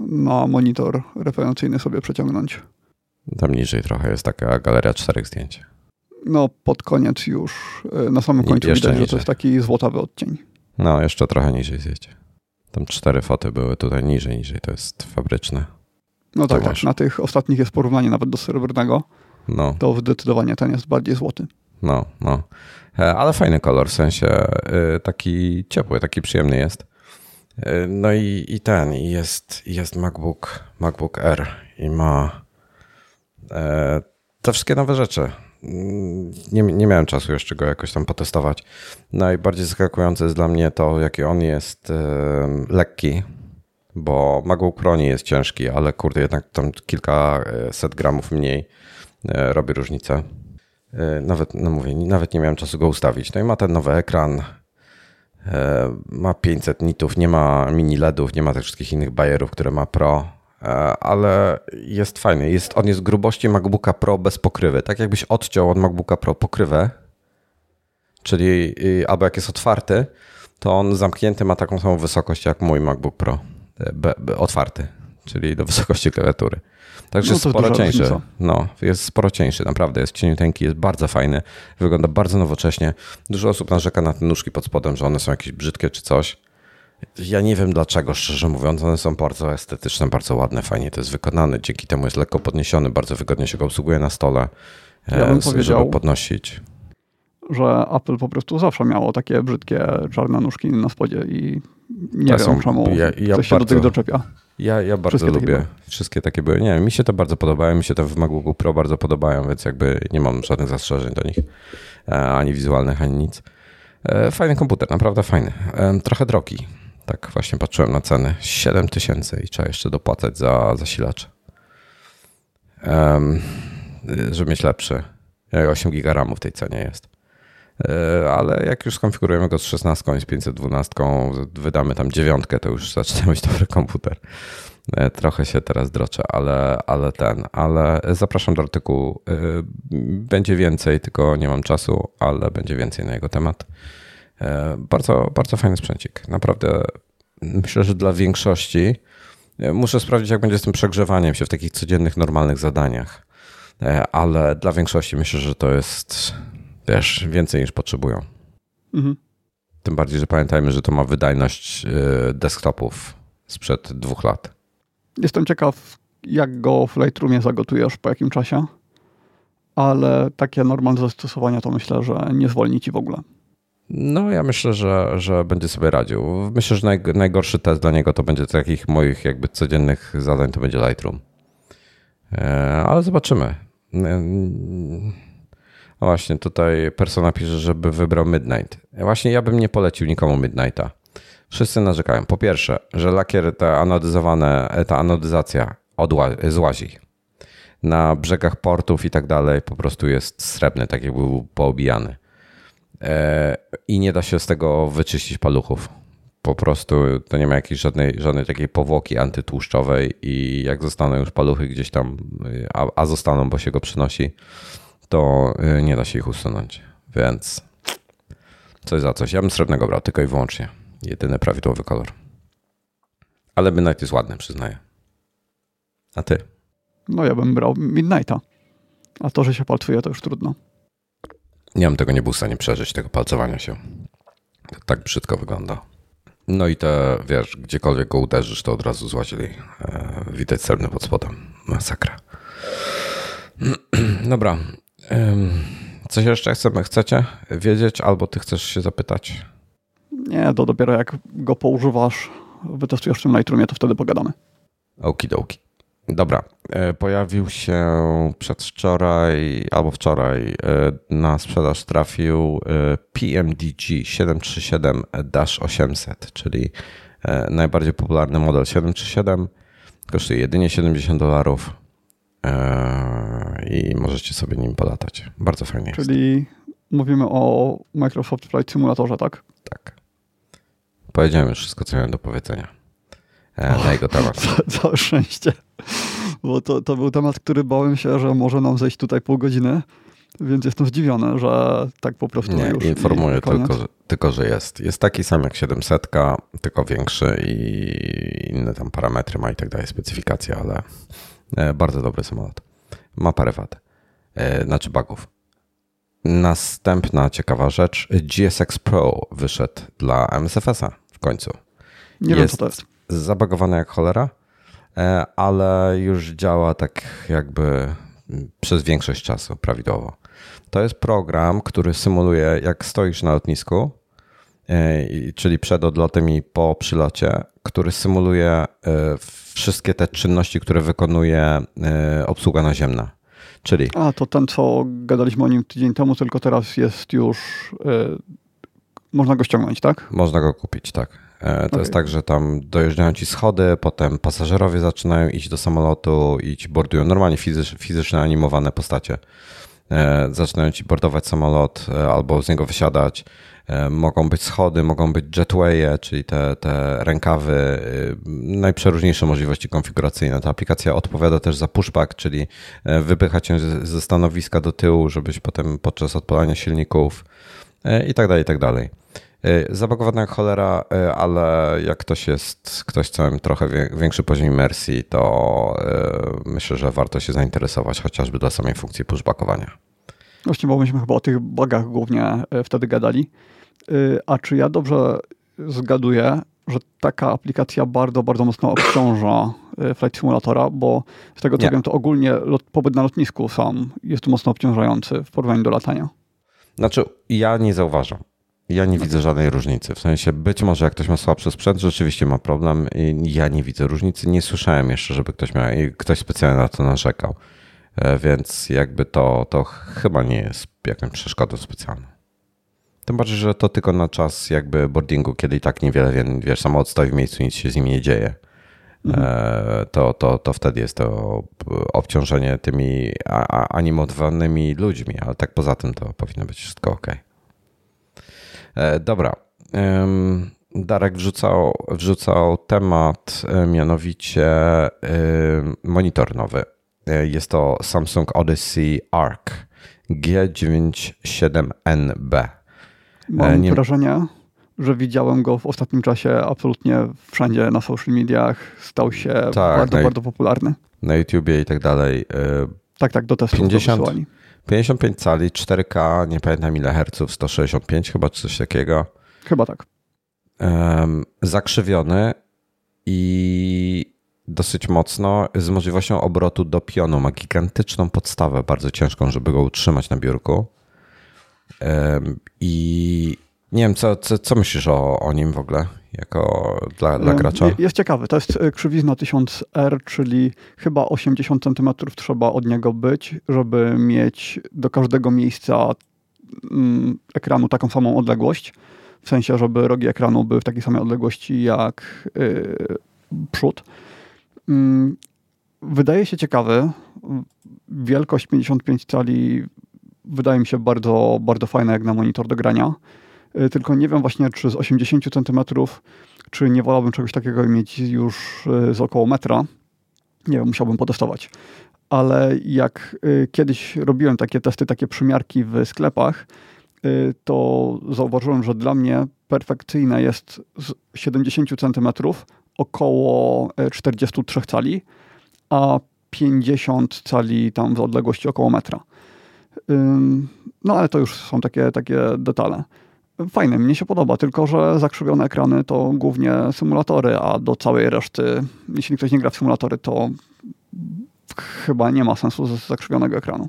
na monitor referencyjny sobie przeciągnąć. Tam niżej trochę jest taka galeria czterech zdjęć. No pod koniec już, e, na samym końcu jeszcze widać, niżej. że to jest taki złotawy odcień. No, jeszcze trochę niżej zjedzie. Tam cztery foty były tutaj niżej, niżej, to jest fabryczne. No tak, tak, na tych ostatnich jest porównanie nawet do srebrnego. No. To zdecydowanie ten jest bardziej złoty. No, no. E, ale fajny kolor, w sensie e, taki ciepły, taki przyjemny jest. E, no i, i ten, jest, jest MacBook, MacBook R i ma te wszystkie nowe rzeczy. Nie, nie miałem czasu jeszcze go jakoś tam potestować. Najbardziej zaskakujące jest dla mnie to, jaki on jest lekki bo MacBook Pro nie jest ciężki, ale kurde, jednak tam kilka set gramów mniej e, robi różnicę. E, nawet, no mówię, nawet nie miałem czasu go ustawić. No i ma ten nowy ekran, e, ma 500 nitów, nie ma mini LEDów, nie ma tych wszystkich innych bajerów, które ma Pro, ale jest fajny. Jest, on jest grubości MacBooka Pro bez pokrywy. Tak jakbyś odciął od MacBooka Pro pokrywę, czyli albo jak jest otwarty, to on zamknięty ma taką samą wysokość jak mój MacBook Pro otwarty, czyli do wysokości klawiatury. Także no jest sporo cieńszy. Różnica. No, jest sporo cieńszy, naprawdę. Jest cieniuteńki, jest bardzo fajny, wygląda bardzo nowocześnie. Dużo osób narzeka na te nóżki pod spodem, że one są jakieś brzydkie czy coś. Ja nie wiem dlaczego, szczerze mówiąc, one są bardzo estetyczne, bardzo ładne, fajnie to jest wykonane. Dzięki temu jest lekko podniesiony, bardzo wygodnie się go obsługuje na stole, ja bym e, powiedział, żeby podnosić. Że Apple po prostu zawsze miało takie brzydkie czarne nóżki na spodzie i nie to wiem czemu ja, ja się bardzo, do tych doczepia. Ja, ja bardzo Wszystkie lubię. Wszystkie takie były. Nie, mi się to bardzo podobają. Mi się te w MacBooku Pro bardzo podobają, więc jakby nie mam żadnych zastrzeżeń do nich. E, ani wizualnych, ani nic. E, fajny komputer, naprawdę fajny. E, trochę drogi. Tak właśnie patrzyłem na ceny. 7 tysięcy i trzeba jeszcze dopłacać za zasilacz. żeby mieć lepszy. 8 GB RAMu w tej cenie jest. Ale jak już skonfigurujemy go z 16 i z 512, wydamy tam dziewiątkę, to już zaczyna być dobry komputer. Trochę się teraz droczę, ale, ale ten, ale zapraszam do artykułu. Będzie więcej, tylko nie mam czasu, ale będzie więcej na jego temat. Bardzo, bardzo fajny sprzęcik. Naprawdę myślę, że dla większości muszę sprawdzić, jak będzie z tym przegrzewaniem się w takich codziennych, normalnych zadaniach. Ale dla większości myślę, że to jest, wiesz, więcej niż potrzebują. Mhm. Tym bardziej, że pamiętajmy, że to ma wydajność desktopów sprzed dwóch lat. Jestem ciekaw, jak go w Lightroomie zagotujesz po jakim czasie, ale takie normalne zastosowania to myślę, że nie zwolni ci w ogóle. No, ja myślę, że, że będzie sobie radził. Myślę, że naj, najgorszy test dla niego to będzie takich moich jakby codziennych zadań, to będzie Lightroom. E, ale zobaczymy. No właśnie, tutaj persona pisze, żeby wybrał Midnight. Właśnie ja bym nie polecił nikomu Midnighta. Wszyscy narzekają. Po pierwsze, że lakier, ta anodyzowane, ta anodyzacja odła- złazi. Na brzegach portów i tak dalej po prostu jest srebrny, tak jakby był poobijany. E, I nie da się z tego wyczyścić paluchów. Po prostu to nie ma jakiejś żadnej, żadnej takiej powłoki antytłuszczowej i jak zostaną już paluchy gdzieś tam, a, a zostaną, bo się go przynosi, to e, nie da się ich usunąć. Więc coś za coś. Ja bym srebrnego brał tylko i wyłącznie. Jedyny prawidłowy kolor. Ale Midnight jest ładny, przyznaję. A ty? No ja bym brał Midnighta. A to, że się palcuje, to już trudno. Nie mam tego nie był w stanie przeżyć, tego palcowania się. To tak brzydko wygląda. No i te, wiesz, gdziekolwiek go uderzysz, to od razu złazili. E, widać srebrny pod spodem. Masakra. Dobra. Coś jeszcze chcemy, chcecie wiedzieć, albo ty chcesz się zapytać? Nie, to dopiero jak go poużywasz, wytestujesz w tym Lightroomie, to wtedy pogadamy. Okidoki. Dobra, e, pojawił się przedwczoraj albo wczoraj e, na sprzedaż trafił e, PMDG 737-800, czyli najbardziej popularny model 737. Kosztuje jedynie 70 dolarów i możecie sobie nim polatać. Bardzo fajnie Czyli jest. mówimy o Microsoft Flight Simulatorze, tak? Tak. Powiedziałem już wszystko, co miałem do powiedzenia na jego temat. Całe szczęście. Bo to, to był temat, który bałem się, że może nam zejść tutaj pół godziny, więc jestem zdziwiony, że tak po prostu Nie, już informuję tylko że, tylko, że jest. Jest taki sam jak 700, tylko większy i inne tam parametry ma i tak dalej, specyfikacje, ale bardzo dobry samolot. Ma parę wad, e, znaczy bugów. Następna ciekawa rzecz, GSX Pro wyszedł dla MSFS-a w końcu. Nie jest wiem, co to jest. Zabagowane jak cholera E, ale już działa tak jakby przez większość czasu prawidłowo. To jest program, który symuluje, jak stoisz na lotnisku, e, czyli przed odlotem i po przylocie, który symuluje e, wszystkie te czynności, które wykonuje obsługa naziemna. Czyli. A to ten, co gadaliśmy o nim tydzień temu, tylko teraz jest już. można go ściągnąć, tak? Można go kupić, tak. E, to okay. jest tak, że tam dojeżdżają ci schody, potem pasażerowie zaczynają iść do samolotu i ci bordują normalnie fizycz, fizycznie animowane postacie. E, zaczynają ci bordować samolot e, albo z niego wysiadać. Mogą być schody, mogą być jetwaye, czyli te, te rękawy, najprzeróżniejsze możliwości konfiguracyjne. Ta aplikacja odpowiada też za pushback, czyli wypycha cię ze stanowiska do tyłu, żebyś potem podczas odpalania silników i tak dalej, i tak dalej. Y, zabagowana jak cholera, y, ale jak ktoś jest, ktoś chce trochę większy poziom imersji, to y, myślę, że warto się zainteresować chociażby dla samej funkcji pushbackowania. Właśnie, bo myśmy chyba o tych bugach głównie wtedy gadali. A czy ja dobrze zgaduję, że taka aplikacja bardzo, bardzo mocno obciąża Flight Simulatora, bo z tego co Nie. wiem, to ogólnie lot, pobyt na lotnisku sam jest mocno obciążający w porównaniu do latania. Znaczy, ja nie zauważam. Ja nie widzę żadnej różnicy. W sensie być może jak ktoś ma słabszy sprzęt, rzeczywiście ma problem. Ja nie widzę różnicy. Nie słyszałem jeszcze, żeby ktoś miał ktoś specjalnie na to narzekał. E, więc jakby to, to chyba nie jest jakąś przeszkodą specjalną. Tym bardziej, że to tylko na czas jakby boardingu, kiedy i tak niewiele, wiesz, samolot stoi w miejscu, nic się z nim nie dzieje. mhm. to, to, to wtedy jest to obciążenie tymi animowanymi ludźmi, ale tak poza tym to powinno być wszystko ok. Dobra. Darek wrzucał, wrzucał temat, mianowicie monitor nowy. Jest to Samsung Odyssey Arc G97NB. Mam Nie... wrażenie, że widziałem go w ostatnim czasie absolutnie wszędzie na social mediach. Stał się tak, bardzo, bardzo popularny. Na YouTubie i tak dalej. Tak, tak, do testu 50, 55 cali, 4K, nie pamiętam ile herców, 165 chyba, czy coś takiego. Chyba tak. Um, zakrzywiony i dosyć mocno, z możliwością obrotu do pionu. Ma gigantyczną podstawę, bardzo ciężką, żeby go utrzymać na biurku. I nie wiem, co, co, co myślisz o, o nim w ogóle? Jako dla, dla gracza? Jest ciekawy. To jest e, krzywizna 1000R, czyli chyba 80 cm trzeba od niego być, żeby mieć do każdego miejsca mm, ekranu taką samą odległość. W sensie, żeby rogi ekranu były w takiej samej odległości jak yy, przód. Yy, wydaje się ciekawy. Wielkość 55 cali wydaje mi się bardzo, bardzo fajna jak na monitor do grania. Y, tylko nie wiem właśnie, czy z 80 cm, czy nie wolałbym czegoś takiego mieć już y, z około metra. Nie wiem, musiałbym potestować. Ale jak y, kiedyś robiłem takie testy, takie przymiarki w sklepach, to zauważyłem, że dla mnie perfekcyjne jest z 70 cm około 43 cali, a 50 cali tam w odległości około metra. No ale to już są takie, takie detale. Fajne, mnie się podoba, tylko że zakrzywione ekrany to głównie symulatory, a do całej reszty, jeśli ktoś nie gra w symulatory, to chyba nie ma sensu z zakrzywionego ekranu.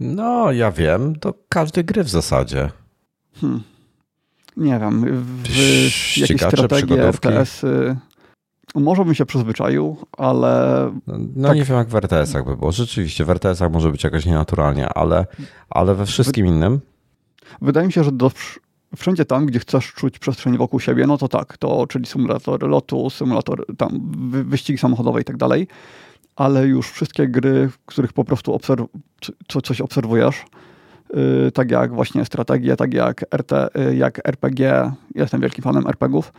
No, ja wiem, to każdy gry w zasadzie. Hmm. Nie wiem, w jakieś strategie, RTS-y, może bym się przyzwyczaił, ale... No tak... nie wiem jak w RTS-ach by było. Rzeczywiście w RTS-ach może być jakoś nienaturalnie, ale, ale we wszystkim innym... Wydaje mi się, że do wszędzie tam, gdzie chcesz czuć przestrzeń wokół siebie, no to tak, to czyli symulator lotu, symulator tam wyścigi samochodowe i tak dalej, ale już wszystkie gry, w których po prostu obserw co, coś obserwujesz, yy, tak jak właśnie strategie, tak jak, RT, yy, jak RPG, jestem wielkim fanem RPGów,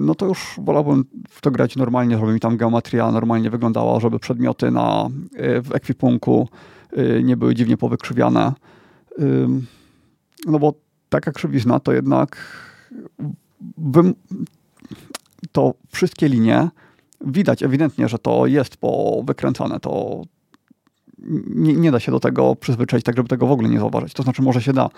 no to już wolałbym w to grać normalnie, żeby mi tam geometria normalnie wyglądała, żeby przedmioty na, y, w ekwipunku y, nie były dziwnie powykrzywiane. No bo taka krzywizna to jednak to wszystkie linie widać ewidentnie, że to jest powykręcane. To nie, nie, da się do tego przyzwyczaić, tak żeby tego w ogóle nie zauważyć. To znaczy, może się da.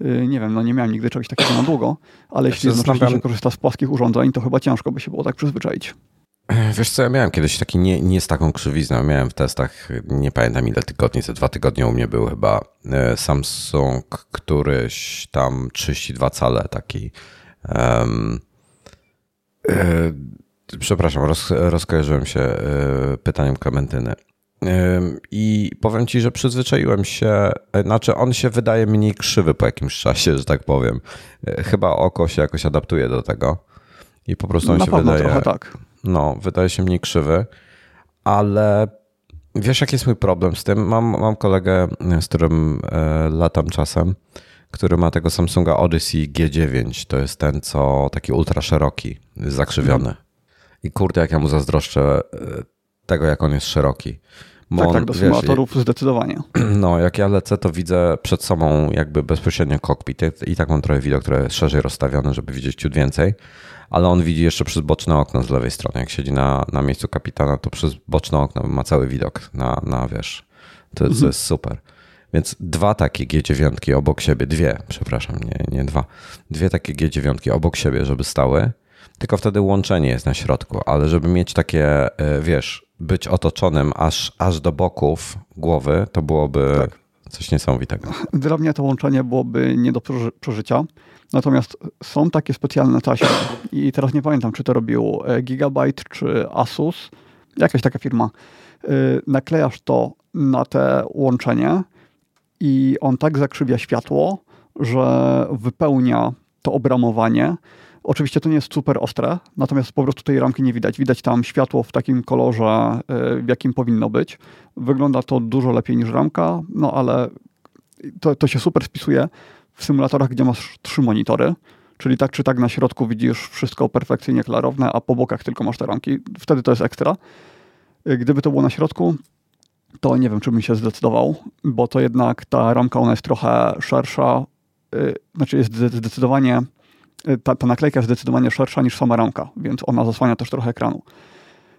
Y, nie wiem, no nie miałem nigdy czegoś takiego na długo, ale jeśli jednocześnie się korzysta z płaskich urządzeń, to chyba ciężko by się było tak przyzwyczaić. Wiesz co, ja miałem kiedyś taki, nie, nie z taką krzywizną, miałem w testach, nie pamiętam ile tygodni, ze dwa tygodnie u mnie był chyba e, Samsung, któryś tam 32 cale taki. Um, przepraszam, roz, rozkojarzyłem się e, pytaniem Klementyny. I powiem ci, że przyzwyczaiłem się, znaczy on się wydaje mniej krzywy po jakimś czasie, że tak powiem. Chyba oko się jakoś adaptuje do tego. I po prostu on Na się wydaje. Trochę tak no, wydaje się mniej krzywy, ale wiesz, jaki jest mój problem z tym? Mam, mam kolegę, z którym e, latam czasem, który ma tego Samsunga Odyssey G9. To jest ten, co taki ultra szeroki, zakrzywiony. Mm. I kurde, jak ja mu zazdroszczę e, tego, jak on jest szeroki. Bo tak, tak, do symulatorów zdecydowanie. No, jak ja lecę, to widzę przed sobą jakby bezpośrednio kokpit i tak mam trochę widok, które jest szerzej rozstawione, żeby widzieć ciut więcej ale on widzi jeszcze przez boczne okno z lewej strony. Jak siedzi na, na miejscu kapitana, to przez boczne okno ma cały widok na, na wiesz, to, mhm. to jest super. Więc dwa takie G9 obok siebie, dwie, przepraszam, nie, nie dwa, dwie takie G9 obok siebie, żeby stały, tylko wtedy łączenie jest na środku, ale żeby mieć takie, e, wiesz, być otoczonym aż, aż do boków głowy, to byłoby tak. coś niesamowitego. Dla mnie to łączenie byłoby nie do przeżycia. Natomiast są takie specjalne taśmy i teraz nie pamiętam, czy to robił e, Gigabyte, czy Asus, jakaś taka firma. E, naklejasz to na te łączenie i on tak zakrzywia światło, że wypełnia to obramowanie, Oczywiście to nie jest super ostre, natomiast po prostu tej ramki nie widać. Widać tam światło w takim kolorze, w jakim powinno być. Wygląda to dużo lepiej niż ramka, no ale to, to się super spisuje w symulatorach, gdzie masz trzy monitory, czyli tak czy tak na środku widzisz wszystko perfekcyjnie klarowne, a po bokach tylko masz te ramki. Wtedy to jest ekstra. Gdyby to było na środku, to nie wiem, czy bym się zdecydował, bo to jednak ta ramka, ona jest trochę szersza, yy, znaczy jest zdecydowanie, ta, ta naklejka jest zdecydowanie szersza niż sama ramka, więc ona zasłania też trochę ekranu.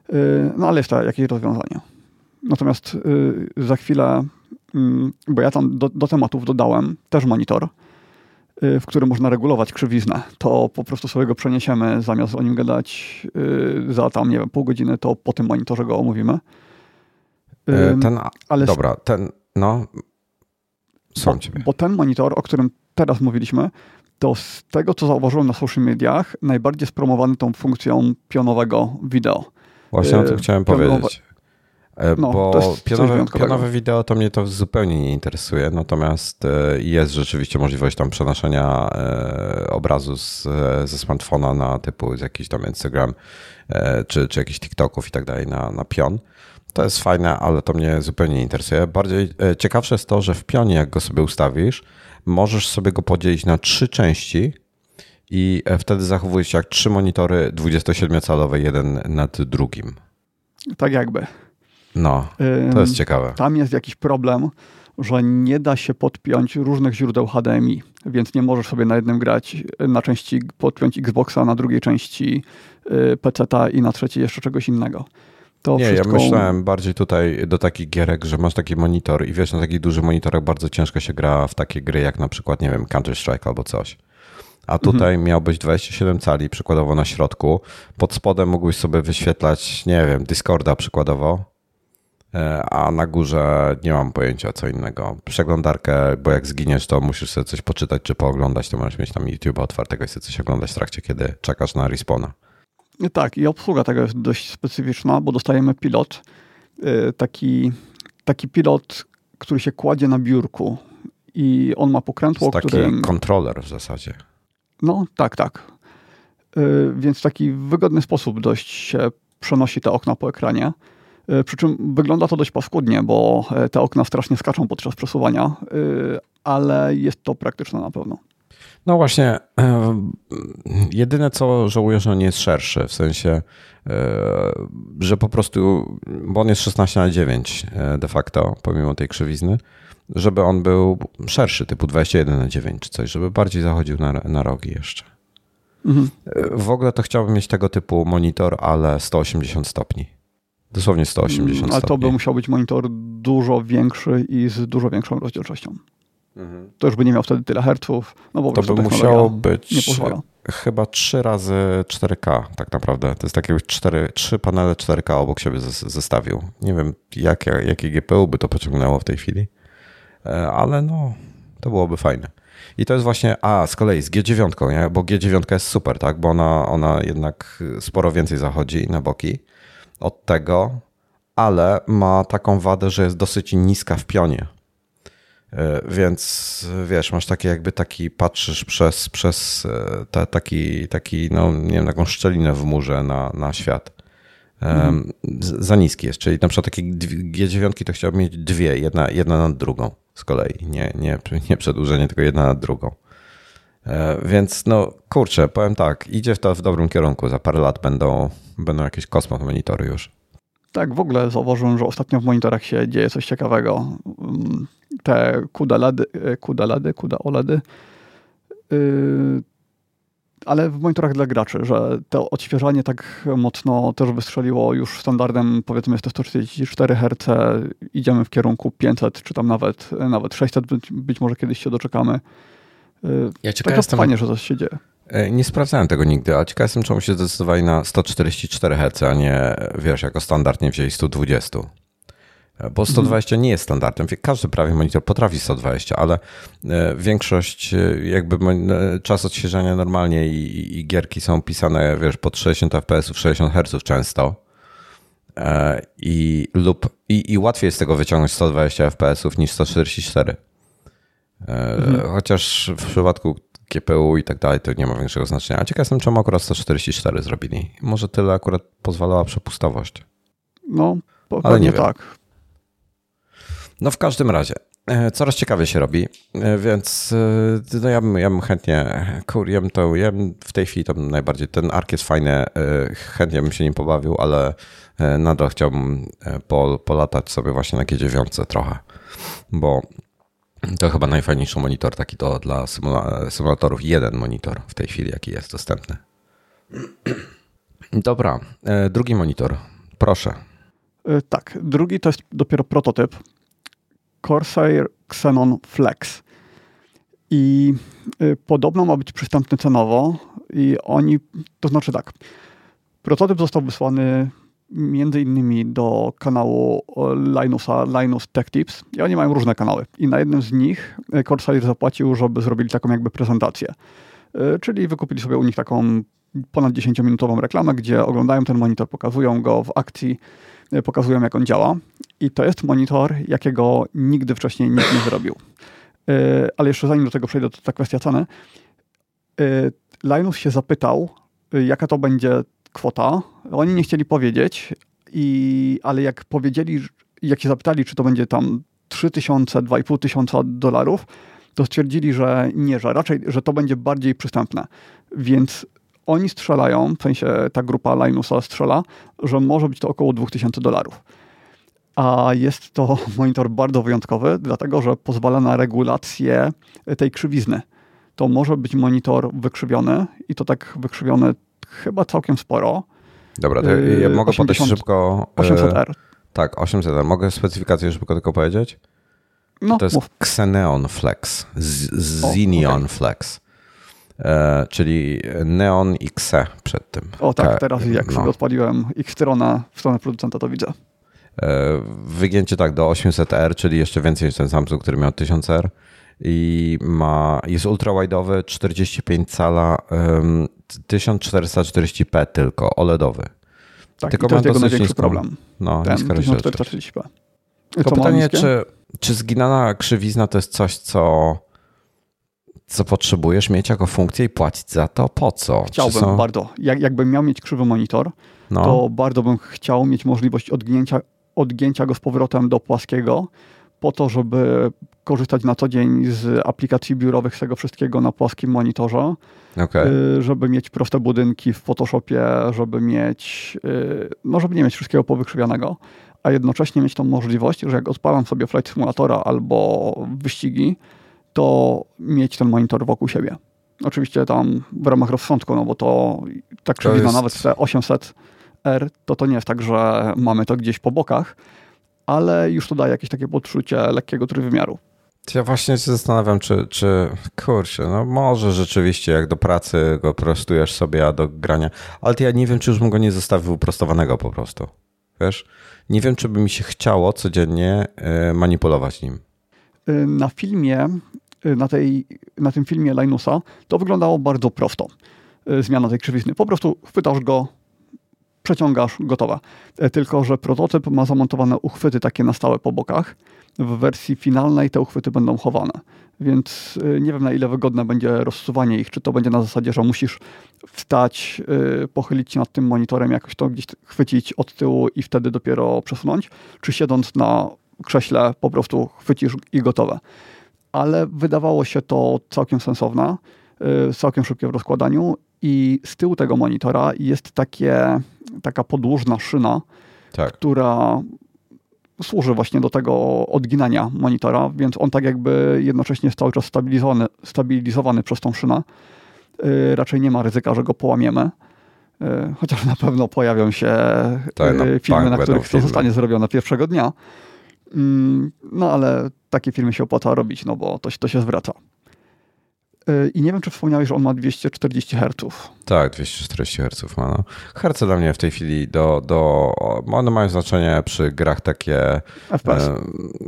Yy, no ale jest to jakieś rozwiązanie. Natomiast y, za chwilę, mm, bo ja tam do, do tematów dodałem też monitor, y, w którym można regulować krzywiznę. To po prostu sobie go przeniesiemy, zamiast o nim gadać y, za tam, nie wiem, pół godziny, to po tym monitorze go omówimy. Ten, ale dobra, ten, no, są bo, bo ten monitor, o którym teraz mówiliśmy, to z tego, co zauważyłem na social mediach, najbardziej spromowany tą funkcją pionowego wideo. Właśnie o tym chciałem Pionowe... powiedzieć. E, no, bo pionowe, pionowe wideo to mnie to zupełnie nie interesuje, natomiast e, jest rzeczywiście możliwość tam przenoszenia e, obrazu z, ze smartfona na typu z jakiś tam Instagram czy, czy jakichś TikToków i tak dalej na, na pion. To jest fajne, ale to mnie zupełnie nie interesuje. Bardziej ciekawsze jest to, że w pionie, jak go sobie ustawisz, możesz sobie go podzielić na trzy części i wtedy zachowuje się jak trzy monitory 27-calowe, jeden nad drugim. Tak jakby. No, to jest ciekawe. Tam jest jakiś problem, że nie da się podpiąć różnych źródeł HDMI, więc nie możesz sobie na jednym grać, na części podpiąć Xboxa, na drugiej części PC-ta i na trzeciej jeszcze czegoś innego. To nie, wszystko... ja myślałem bardziej tutaj do takich gierek, że masz taki monitor i wiesz, na takich dużych monitorach bardzo ciężko się gra w takie gry jak na przykład, nie wiem, Counter-Strike albo coś. A tutaj mhm. miał być 27 cali przykładowo na środku. Pod spodem mógłbyś sobie wyświetlać, nie wiem, Discorda przykładowo E, a na górze nie mam pojęcia co innego. Przeglądarkę, bo jak zginiesz, to musisz sobie coś poczytać czy pooglądać, to możesz mieć tam YouTube otwartego i sobie coś oglądać w trakcie, kiedy czekasz na respawna. Tak, i obsługa tego jest dość specyficzna, bo dostajemy pilot, e, taki, taki pilot, który się kładzie na biurku i on ma pokrętło, taki którym... kontroler w zasadzie. No, tak, tak. E, więc w taki wygodny sposób dość się przenosi te okna po ekranie. E, przy czym wygląda to dość paskudnie, bo e, te okna strasznie skaczą podczas przesuwania, ale jest to praktyczne na pewno. No właśnie, jedyne co żałuję, że on nie jest szerszy, w sensie, że po prostu, bo on jest 16 na 9 de facto, pomimo tej krzywizny, żeby on był szerszy, typu 21 na 9 czy coś, żeby bardziej zachodził na, na rogi jeszcze. Mhm. W ogóle to chciałbym mieć tego typu monitor, ale 180 stopni. Dosłownie 180 Ale to by musiał być monitor dużo większy i z dużo większą rozdzielczością. Mhm. To już by nie miał wtedy tyle herców. No bo to by musiało być chyba 3 razy 4K tak naprawdę. To jest takie cztery, 3 panele 4K obok siebie zestawił. Nie wiem, jak, jakie GPU by to pociągnęło w tej chwili, e, ale no, to byłoby fajne. I to jest właśnie, a z kolei z G9, nie? bo G9 jest super, tak? bo ona, ona jednak sporo więcej zachodzi na boki od tego, ale ma taką wadę, że jest dosyć niska w pionie. E, więc wiesz, masz takie jakby taki, patrzysz przez, przez e, te, taki, taki, no nie wiem, taką szczelinę w murze na, na świat. Mhm. Za niski jest, czyli na przykład takie G9 to chciałbym mieć dwie, jedna, jedna nad drugą z kolei, nie, nie, nie przedłużenie, tylko jedna nad drugą. E, więc no kurczę, powiem tak, idzie w to w dobrym kierunku. Za parę lat będą, będą jakieś kosmos monitory już. Tak, w ogóle zauważyłem, że ostatnio w monitorach się dzieje coś ciekawego. Te CUDA LEDy, CUDA OLEDy, yy, ale w monitorach dla graczy, że to odświeżanie tak mocno też wystrzeliło już standardem, powiedzmy jest to 144 Hz, idziemy w kierunku 500, czy tam nawet, nawet 600, być, być może kiedyś się doczekamy. Ja ciekaw tak jestem, fajnie, że coś się dzieje. E, nie sprawdzałem tego nigdy, a ciekaw jestem, czemu się zdecydowali na 144 Hz, a nie, wiesz, jako standard nie wzięli 120. E, bo 120 nie jest standardem. Każdy prawie monitor potrafi 120, ale e, większość, jakby czas odświeżania normalnie i, i gierki są pisane, wiesz, pod 60 fps, 60 Hz często. I, lub, i, I łatwiej jest tego wyciągnąć 120 fps niż 144. Mhm. Chociaż w przypadku GPU i tak dalej, to nie ma większego znaczenia. A ciekaw jestem, czemu akurat 144 zrobili. Może tyle akurat pozwalała przepustowość. No, Ale nie tak. No w każdym razie, e, coraz ciekawiej się robi, e, więc e, no ja, bym, ja bym chętnie, kur, ja bym to, ja bym w tej chwili to najbardziej, ten ark jest fajny, chętnie bym się nim pobawił, ale nadal chciałbym po, polatać sobie właśnie na G9 trochę, bo to chyba najfajniejszy monitor taki to dla symula symulatorów. Jeden monitor w tej chwili, jaki jest dostępny. Dobra, drugi monitor. Proszę. Tak, drugi to jest dopiero prototyp. Corsair Xenon Flex. I y, podobno ma być przystępny cenowo i oni, to znaczy tak, prototyp został wysłany między innymi do kanału Linusa, Linus Tech Tips i oni mają różne kanały i na jednym z nich y, Corsair zapłacił, żeby zrobili taką jakby prezentację. Y, czyli wykupili sobie u nich taką ponad 10-minutową reklamę, gdzie oglądają ten monitor, pokazują go w akcji, pokazują jak on działa i to jest monitor, jakiego nigdy wcześniej nikt nie zrobił. E, ale jeszcze zanim do tego przejdę, to ta kwestia ceny. E, Linus się zapytał, e, jaka to będzie kwota. Oni nie chcieli powiedzieć, i, ale jak powiedzieli, jak się zapytali, czy to będzie tam 3000, 2500 dolarów, to stwierdzili, że nie, że raczej, że to będzie bardziej przystępne. Więc oni strzelają, w sensie ta grupa Linusa strzela, że może być to około 2000 dolarów a jest to monitor bardzo wyjątkowy, dlatego że pozwala na regulację tej krzywizny. To może być monitor wykrzywiony i to tak wykrzywiony chyba całkiem sporo. Dobra, to ja mogę 80, podać szybko. 800R. E, tak, 800R. Mogę specyfikację szybko tylko powiedzieć? No, to jest mów. Xeneon Flex, Xeneon okay. Flex. E, czyli Neon XE przed tym. O tak, teraz jak no. sobie odpaliłem X-Trona w stronę producenta, to widzę. E, wygięcie tak do 800R, czyli jeszcze więcej niż ten Samsung, który miał 1000R i ma, jest ultrawide'owy 45 cala, um, 1440p tylko, OLEDowy. Tak, tylko to jest jego największy problem. No, ten 1440p. Tylko pytanie, czy, czy zginana krzywizna to jest coś, co co potrzebujesz mieć jako funkcję i płacić za to? Po co? Chciałbym są... bardzo. Jak, jakbym miał mieć krzywy monitor, no. to bardzo bym chciał mieć możliwość odgnięcia odgięcia go z powrotem do płaskiego, po to, żeby korzystać na co dzień z aplikacji biurowych, z tego wszystkiego na płaskim monitorze, okay. żeby mieć proste budynki w Photoshopie, żeby mieć, y, no żeby nie mieć wszystkiego powykrzywionego, a jednocześnie mieć tą możliwość, że jak odpalam sobie Flight Simulatora albo wyścigi, to mieć ten monitor wokół siebie. Oczywiście tam w ramach rozsądku, no bo to tak jest... nawet te 800 R, to to nie jest tak, że mamy to gdzieś po bokach, ale już to daje jakieś takie poczucie lekkiego trójwymiaru. Ja właśnie się zastanawiam, czy, czy kurczę, no może rzeczywiście jak do pracy go prostujesz sobie, a do grania, ale ja nie wiem, czy już bym go nie zostawił prostowanego po prostu. Wiesz? Nie wiem, czy by mi się chciało codziennie e, manipulować nim. Y, na filmie, y, na, tej, na tym filmie Linusa to wyglądało bardzo prosto. Y, zmiana tej krzywizny. Po prostu chwytasz go, przeciągasz, gotowa. E, tylko, że prototyp ma zamontowane uchwyty takie na stałe po bokach. W wersji finalnej te uchwyty będą chowane. Więc e, nie wiem, na ile wygodne będzie rozsuwanie ich. Czy to będzie na zasadzie, że musisz wstać, e, pochylić się nad tym monitorem, jakoś to gdzieś chwycić od tyłu i wtedy dopiero przesunąć, czy siedząc na krześle po prostu chwycisz i gotowe. Ale wydawało się to całkiem sensowne, całkiem szybkie w rozkładaniu i z tyłu tego monitora jest takie, taka podłużna szyna, tak. która służy właśnie do tego odginania monitora, więc on tak jakby jednocześnie jest cały czas stabilizowany, stabilizowany przez tą szynę. Yy, raczej nie ma ryzyka, że go połamiemy. Yy, chociaż na pewno pojawią się tak, no, filmy, na których to zostanie zrobione pierwszego dnia. Yy, no ale takie filmy się opłaca robić, no bo to, to się zwraca. I nie wiem, czy wspomniałeś, że on ma 240 Hz. Tak, 240 Hz ma. No. Herce dla mnie w tej chwili do, do. One mają znaczenie przy grach takie. FPS.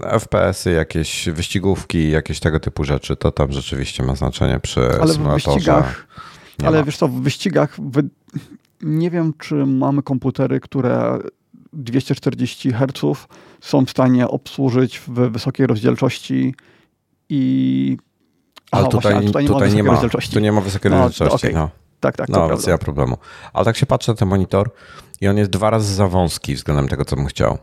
E, FPS-y, jakieś wyścigówki, jakieś tego typu rzeczy. To tam rzeczywiście ma znaczenie przy ale symulatorze. W wyścigach, ale ma. wiesz co, w wyścigach wy... nie wiem, czy mamy komputery, które 240 Hz są w stanie obsłużyć w wysokiej rozdzielczości i Ale Aha, tutaj, właśnie, tutaj nie ma tutaj nie, wysokiej ma, tu nie ma wysokiej No, rozdzielczości. okej. No, Tak, tak, no więc nie ma problemu. Ale tak się patrzę na ten monitor i on jest dwa razy za wąski względem tego, co bym chciał.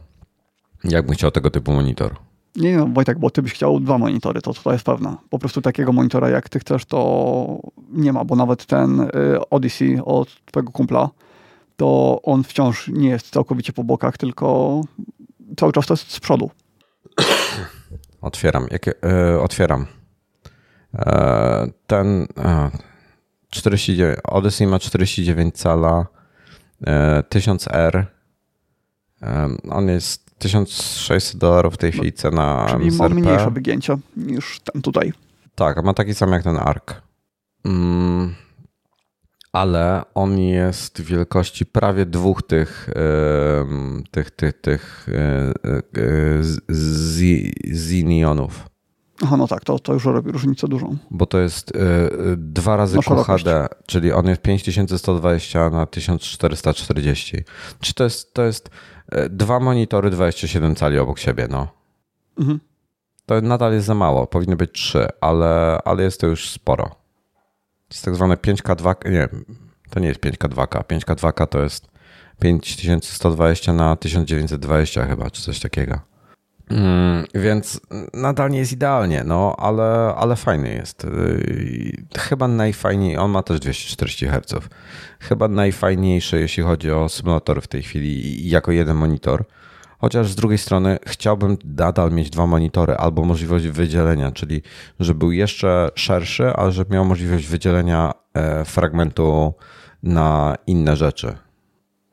Jakbym chciał tego typu monitor. Nie, no Wojtek, bo ty byś chciał dwa monitory, to tutaj jest pewne. Po prostu takiego monitora, jak ty chcesz, to nie ma, bo nawet ten y, Odyssey od twojego kumpla, to on wciąż nie jest całkowicie po bokach, tylko cały czas to jest z przodu. Otwieram. Jakie, e, otwieram. E, ten e, 49, Odyssey ma 49 cala, e, 1000R. E, on jest 1600 dolarów w tej chwili cena Czyli ma MSRP. mniejsze wygięcie niż ten tutaj. Tak, ma taki sam jak ten ARK. Mm, ale on jest wielkości prawie dwóch tych tych, tych, tych e, e, z- Zinionów. Aha, no tak, to, to już robi różnicę dużą. Bo to jest e, e, dwa razy szerokość. QHD, czyli on jest 5120 na 1440. Czy to jest, to jest e, dwa monitory 27 cali obok siebie, no. Mhm. To nadal jest za mało, powinny być trzy, ale, ale jest to już sporo. To jest tak zwane 5K2, nie, to nie jest 5K2K. 5K2K to jest 5120 na 1920 chyba, czy coś takiego. Mm, więc nadal nie jest idealnie, no, ale, ale fajny jest. Yy, Chyba najfajniej, on ma też 240 Hz. Chyba najfajniejszy, jeśli chodzi o symulatory w tej chwili, jako jeden monitor. Chociaż z drugiej strony chciałbym nadal mieć dwa monitory albo możliwość wydzielenia, czyli żeby był jeszcze szerszy, ale żeby miał możliwość wydzielenia e, fragmentu na inne rzeczy.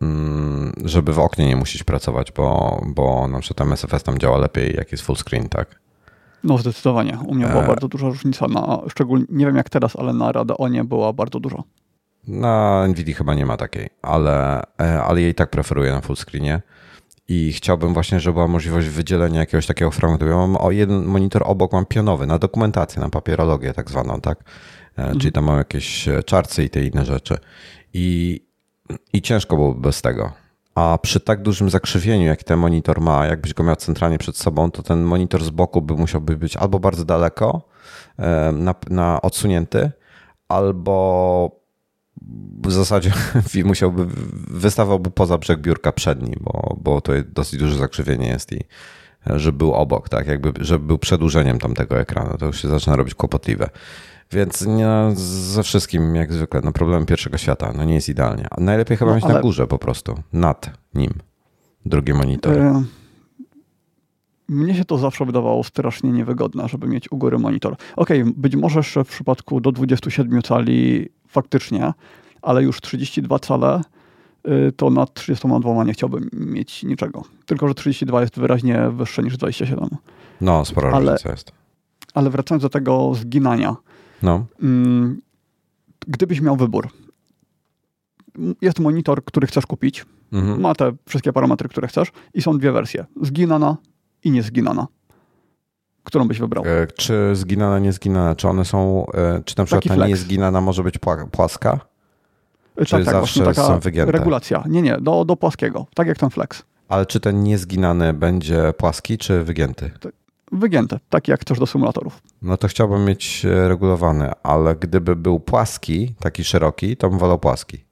Mm, Żeby w oknie nie musieć pracować, bo, bo na przykład MSFS tam działa lepiej, jak jest full screen, tak? No zdecydowanie. U mnie była E. bardzo duża różnica, na, szczególnie, nie wiem jak teraz, ale na Radeonie była bardzo duża. Na NVIDIA chyba nie ma takiej, ale, e, ale jej tak preferuję na full screenie. I chciałbym właśnie, żeby była możliwość wydzielenia jakiegoś takiego fragmentu. Ja mam o jeden monitor obok, mam pionowy, na dokumentację, na papierologię tak zwaną, tak? E, Czyli tam mam jakieś e, czarcy i te inne rzeczy. I, I ciężko byłoby bez tego. A przy tak dużym zakrzywieniu, jaki ten monitor ma, jakbyś go miał centralnie przed sobą, to ten monitor z boku by musiałby być albo bardzo daleko, na, na odsunięty, albo w zasadzie musiałby, wystawałby poza brzeg biurka przedni, bo, bo to dosyć duże zakrzywienie jest i żeby był obok, tak, jakby, żeby był przedłużeniem tamtego ekranu, to już się zaczyna robić kłopotliwe. Więc nie, ze wszystkim, jak zwykle, no problem pierwszego świata, no nie jest idealnie. A najlepiej chyba No, mieć na ale- górze po prostu, nad nim, drugi monitor. E, Mnie się to zawsze wydawało strasznie niewygodne, żeby mieć u góry monitor. Okej, być może jeszcze w przypadku do 27 cali faktycznie, ale już 32 cale to nad 32 nie chciałbym mieć niczego. Tylko, że 32 jest wyraźnie wyższe niż 27. No, spora ale- różnica jest. Ale wracając do tego zginania. No, Mm, Gdybyś miał wybór, jest monitor, który chcesz kupić, mhm. ma te wszystkie parametry, które chcesz i są dwie wersje, zginana i niezginana. Którą byś wybrał? E, Czy zginana, nie zginana? Czy one są, e, czy na przykład Taki ta flex. niezginana może być pła- płaska? Tak, czy tak, zawsze właśnie taka są wygięte? regulacja. Nie, nie, do, do płaskiego, tak jak ten flex. Ale czy ten niezginany będzie płaski czy wygięty? Wygięte, tak jak chcesz do symulatorów. No to chciałbym mieć e, regulowany, ale gdyby był płaski, taki szeroki, to bym wolał płaski.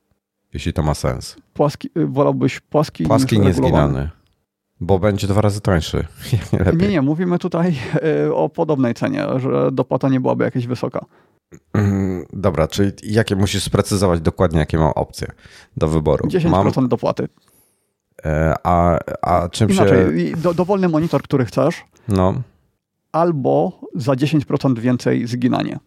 Jeśli to ma sens. Płaski, y, wolałbyś płaski, Płaski niż niezginany. Bo będzie dwa razy tańszy. Nie. Nie, mówimy tutaj y, o podobnej cenie, że dopłata nie byłaby jakaś wysoka. Mm, Dobra, czyli jakie musisz sprecyzować dokładnie, jakie mam opcje do wyboru? 10% Mam, dopłaty. e, a, a czym się... Inaczej, i do, dowolny monitor, który chcesz, No, albo za 10% więcej zginanie.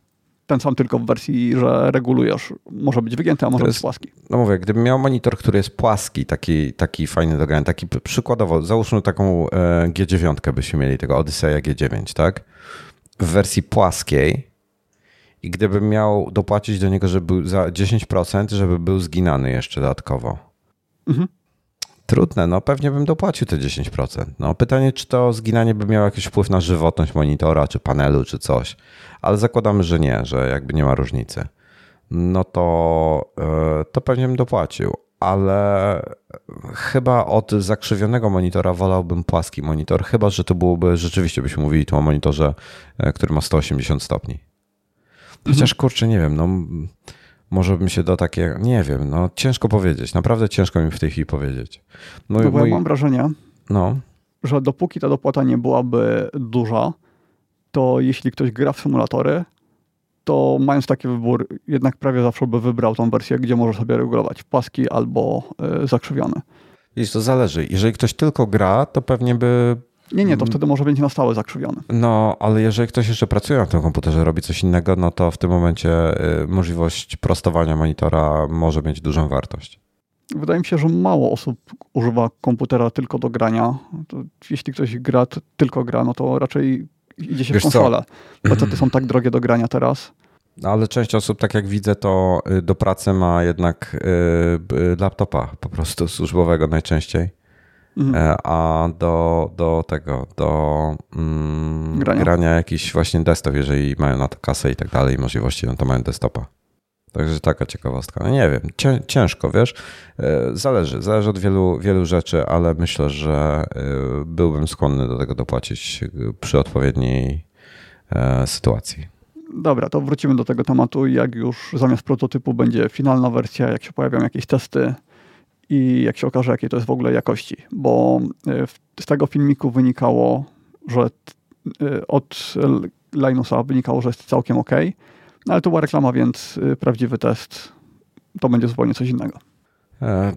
Ten sam tylko w wersji, że regulujesz. Może być wygięty, a może To być jest- płaski. no mówię, gdybym miał monitor, który jest płaski, taki, taki fajny do grania, taki przykładowo, załóżmy taką e, G9 byśmy mieli, tego Odyseja G9, tak? W wersji płaskiej i gdybym miał dopłacić do niego, żeby był za 10%, żeby był zginany jeszcze dodatkowo. Mhm. Trudne, no pewnie bym dopłacił te 10%. No pytanie, czy to zginanie by miało jakiś wpływ na żywotność monitora, czy panelu, czy coś. Ale zakładamy, że nie, że jakby nie ma różnicy. No to, e, to pewnie bym dopłacił. Ale chyba od zakrzywionego monitora wolałbym płaski monitor, chyba że to byłoby, rzeczywiście byśmy mówili tu o monitorze, e, który ma 180 stopni. Chociaż kurczę, nie wiem, no może bym się do takie, nie wiem, no ciężko powiedzieć, naprawdę ciężko mi w tej chwili powiedzieć. Mój, no bo ja mam wrażenie, no. że dopóki ta dopłata nie byłaby duża, to jeśli ktoś gra w symulatory, to mając taki wybór, jednak prawie zawsze by wybrał tą wersję, gdzie może sobie regulować paski albo y, zakrzywione. Wiesz, to zależy. Jeżeli ktoś tylko gra, to pewnie by nie, nie, to wtedy może być na stałe zakrzywiony. No, ale jeżeli ktoś jeszcze pracuje na tym komputerze, robi coś innego, no to w tym momencie y, możliwość prostowania monitora może mieć dużą wartość. Wydaje mi się, że mało osób używa komputera tylko do grania. To jeśli ktoś gra, tylko gra, no to raczej idzie się Wiesz w konsolę. To są tak drogie do grania teraz. Ale część osób, tak jak widzę, to y, do pracy ma jednak y, laptopa po prostu służbowego najczęściej. Mhm. E, a do, do tego, do mm, grania. grania jakiś właśnie desktop, jeżeli mają na to kasę i tak dalej, możliwości, no to mają desktopa. Także taka ciekawostka. No nie wiem, ciężko, wiesz. E, zależy, zależy od wielu, wielu rzeczy, ale myślę, że e, byłbym skłonny do tego dopłacić przy odpowiedniej sytuacji. Dobra, to wrócimy do tego tematu. Jak już zamiast prototypu będzie finalna wersja, jak się pojawią jakieś testy, i jak się okaże, jakiej to jest w ogóle jakości. Bo e, z tego filmiku wynikało, że e, od Linusa wynikało, że jest całkiem ok, no ale to była reklama, więc e, prawdziwy test to będzie zupełnie coś innego.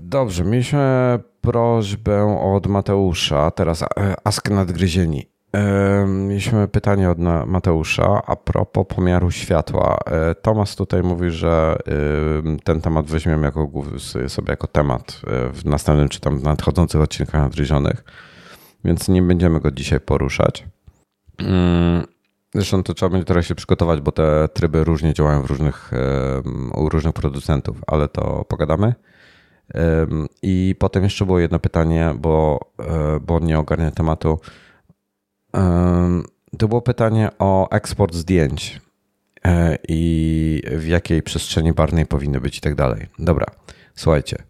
Dobrze, mieliśmy prośbę od Mateusza, teraz Ask Nadgryzieni. Mieliśmy pytanie od Mateusza a propos pomiaru światła. E, Tomasz tutaj mówi, że ten temat weźmiemy jako, sobie jako temat e, w następnym czy tam nadchodzących odcinkach nadgryzionych, więc nie będziemy go dzisiaj poruszać. Mm, zresztą to trzeba będzie trochę się przygotować, bo te tryby różnie działają w różnych, u różnych producentów, ale to pogadamy. I potem jeszcze było jedno pytanie, bo, e, bo nie ogarnia tematu to było pytanie o eksport zdjęć e, i w jakiej przestrzeni barnej powinny być i tak dalej. Dobra, słuchajcie.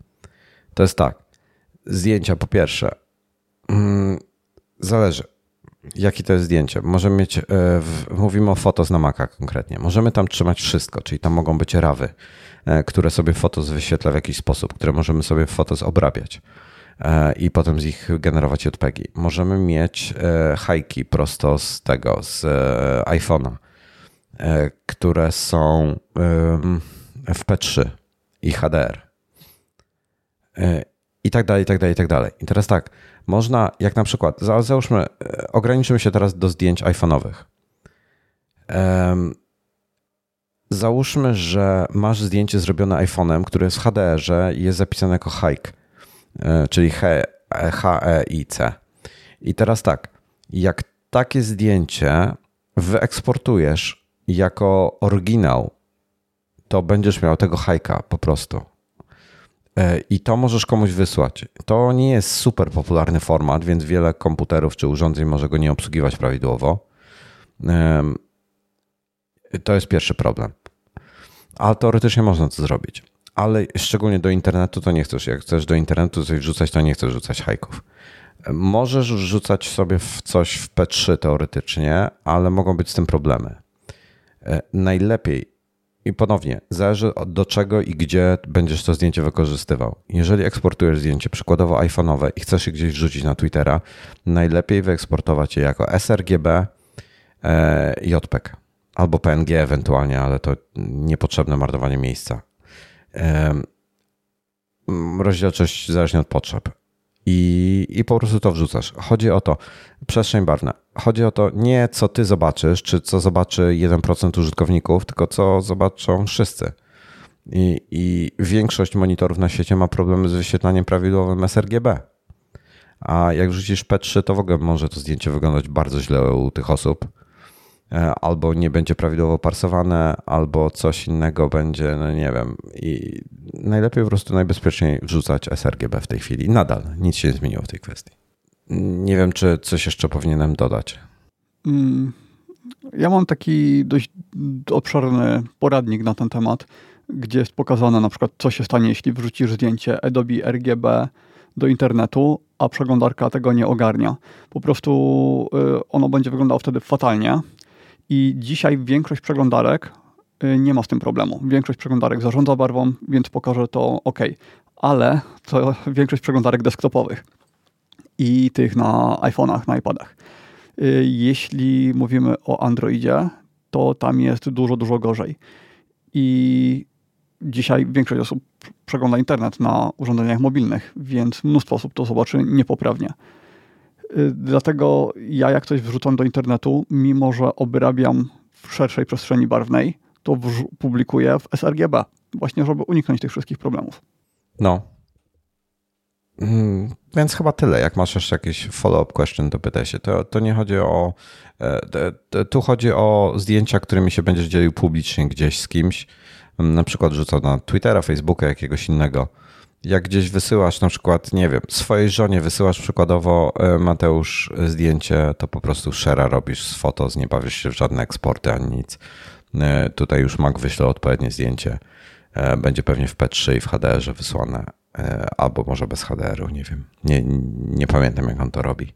To jest tak. Zdjęcia po pierwsze. Mm, zależy. Jakie to jest zdjęcie? Możemy mieć, e, mówimy o fotos na Maca konkretnie. Możemy tam trzymać wszystko, czyli tam mogą być rawy, e, które sobie fotos wyświetla w jakiś sposób, które możemy sobie fotos obrabiać. E, i potem z ich generować JPEGi. Możemy mieć e, hajki prosto z tego, z e, iPhone'a, które są w P3 i HDR. I tak dalej, i tak dalej, i tak dalej. I teraz tak, można, jak na przykład, załóżmy, ograniczymy się teraz do zdjęć iPhone'owych. Załóżmy, że masz zdjęcie zrobione iPhone'em, które jest w HDR-ze i jest zapisane jako hike czyli HEIC. I teraz tak, jak takie zdjęcie wyeksportujesz jako oryginał, to będziesz miał tego hajka po prostu. E, I to możesz komuś wysłać. To nie jest super popularny format, więc wiele komputerów czy urządzeń może go nie obsługiwać prawidłowo. To jest pierwszy problem. Ale teoretycznie można to zrobić ale szczególnie do internetu to nie chcesz. Jak chcesz do internetu coś wrzucać, to nie chcesz rzucać hajków. Możesz rzucać sobie w coś w P3 teoretycznie, ale mogą być z tym problemy. E, najlepiej i ponownie, zależy do czego i gdzie będziesz to zdjęcie wykorzystywał. Jeżeli eksportujesz zdjęcie, przykładowo iPhone'owe i chcesz je gdzieś wrzucić na Twittera, najlepiej wyeksportować je jako sRGB, e, JPEG albo PNG ewentualnie, ale to niepotrzebne marnowanie miejsca rozdzielczość zależnie od potrzeb. I, I po prostu to wrzucasz. Chodzi o to, przestrzeń barwna. Chodzi o to nie co ty zobaczysz, czy co zobaczy 1% użytkowników, tylko co zobaczą wszyscy. I, I większość monitorów na świecie ma problemy z wyświetlaniem prawidłowym sRGB. A jak wrzucisz P3, to w ogóle może to zdjęcie wyglądać bardzo źle u tych osób albo nie będzie prawidłowo parsowane, albo coś innego będzie, no nie wiem. I najlepiej po prostu najbezpieczniej wrzucać sRGB w tej chwili. Nadal nic się nie zmieniło w tej kwestii. Nie wiem, czy coś jeszcze powinienem dodać. Mm, ja mam taki dość obszerny poradnik na ten temat, gdzie jest pokazane na przykład, co się stanie, jeśli wrzucisz zdjęcie Adobe RGB do internetu, a przeglądarka tego nie ogarnia. Po prostu y, ono będzie wyglądało wtedy fatalnie, i dzisiaj większość przeglądarek nie ma z tym problemu. Większość przeglądarek zarządza barwą, więc pokażę to OK. Ale to większość przeglądarek desktopowych i tych na iPhone'ach, na iPadach. Jeśli mówimy o Androidzie, to tam jest dużo, dużo gorzej. I dzisiaj większość osób przegląda internet na urządzeniach mobilnych, więc mnóstwo osób to zobaczy niepoprawnie. Y, dlatego ja jak coś wrzucam do internetu, mimo że obrabiam w szerszej przestrzeni barwnej, to publikuję w sRGB, właśnie żeby uniknąć tych wszystkich problemów. No. Hmm, więc chyba tyle. Jak masz jeszcze jakieś follow-up question, to pytaj się. To, to nie chodzi o. E, tu chodzi o zdjęcia, którymi się będziesz dzielił publicznie gdzieś z kimś. Na przykład rzucał na Twittera, Facebooka, jakiegoś innego jak gdzieś wysyłasz na przykład, nie wiem, swojej żonie wysyłasz przykładowo e, Mateusz zdjęcie, to po prostu share robisz z foto, nie bawisz się w żadne eksporty ani nic. E, tutaj już Mac wyśle odpowiednie zdjęcie. E, będzie pewnie w P3 i w HDR-ze wysłane, albo może bez HDR-u, nie wiem. Nie, nie pamiętam, jak on to robi.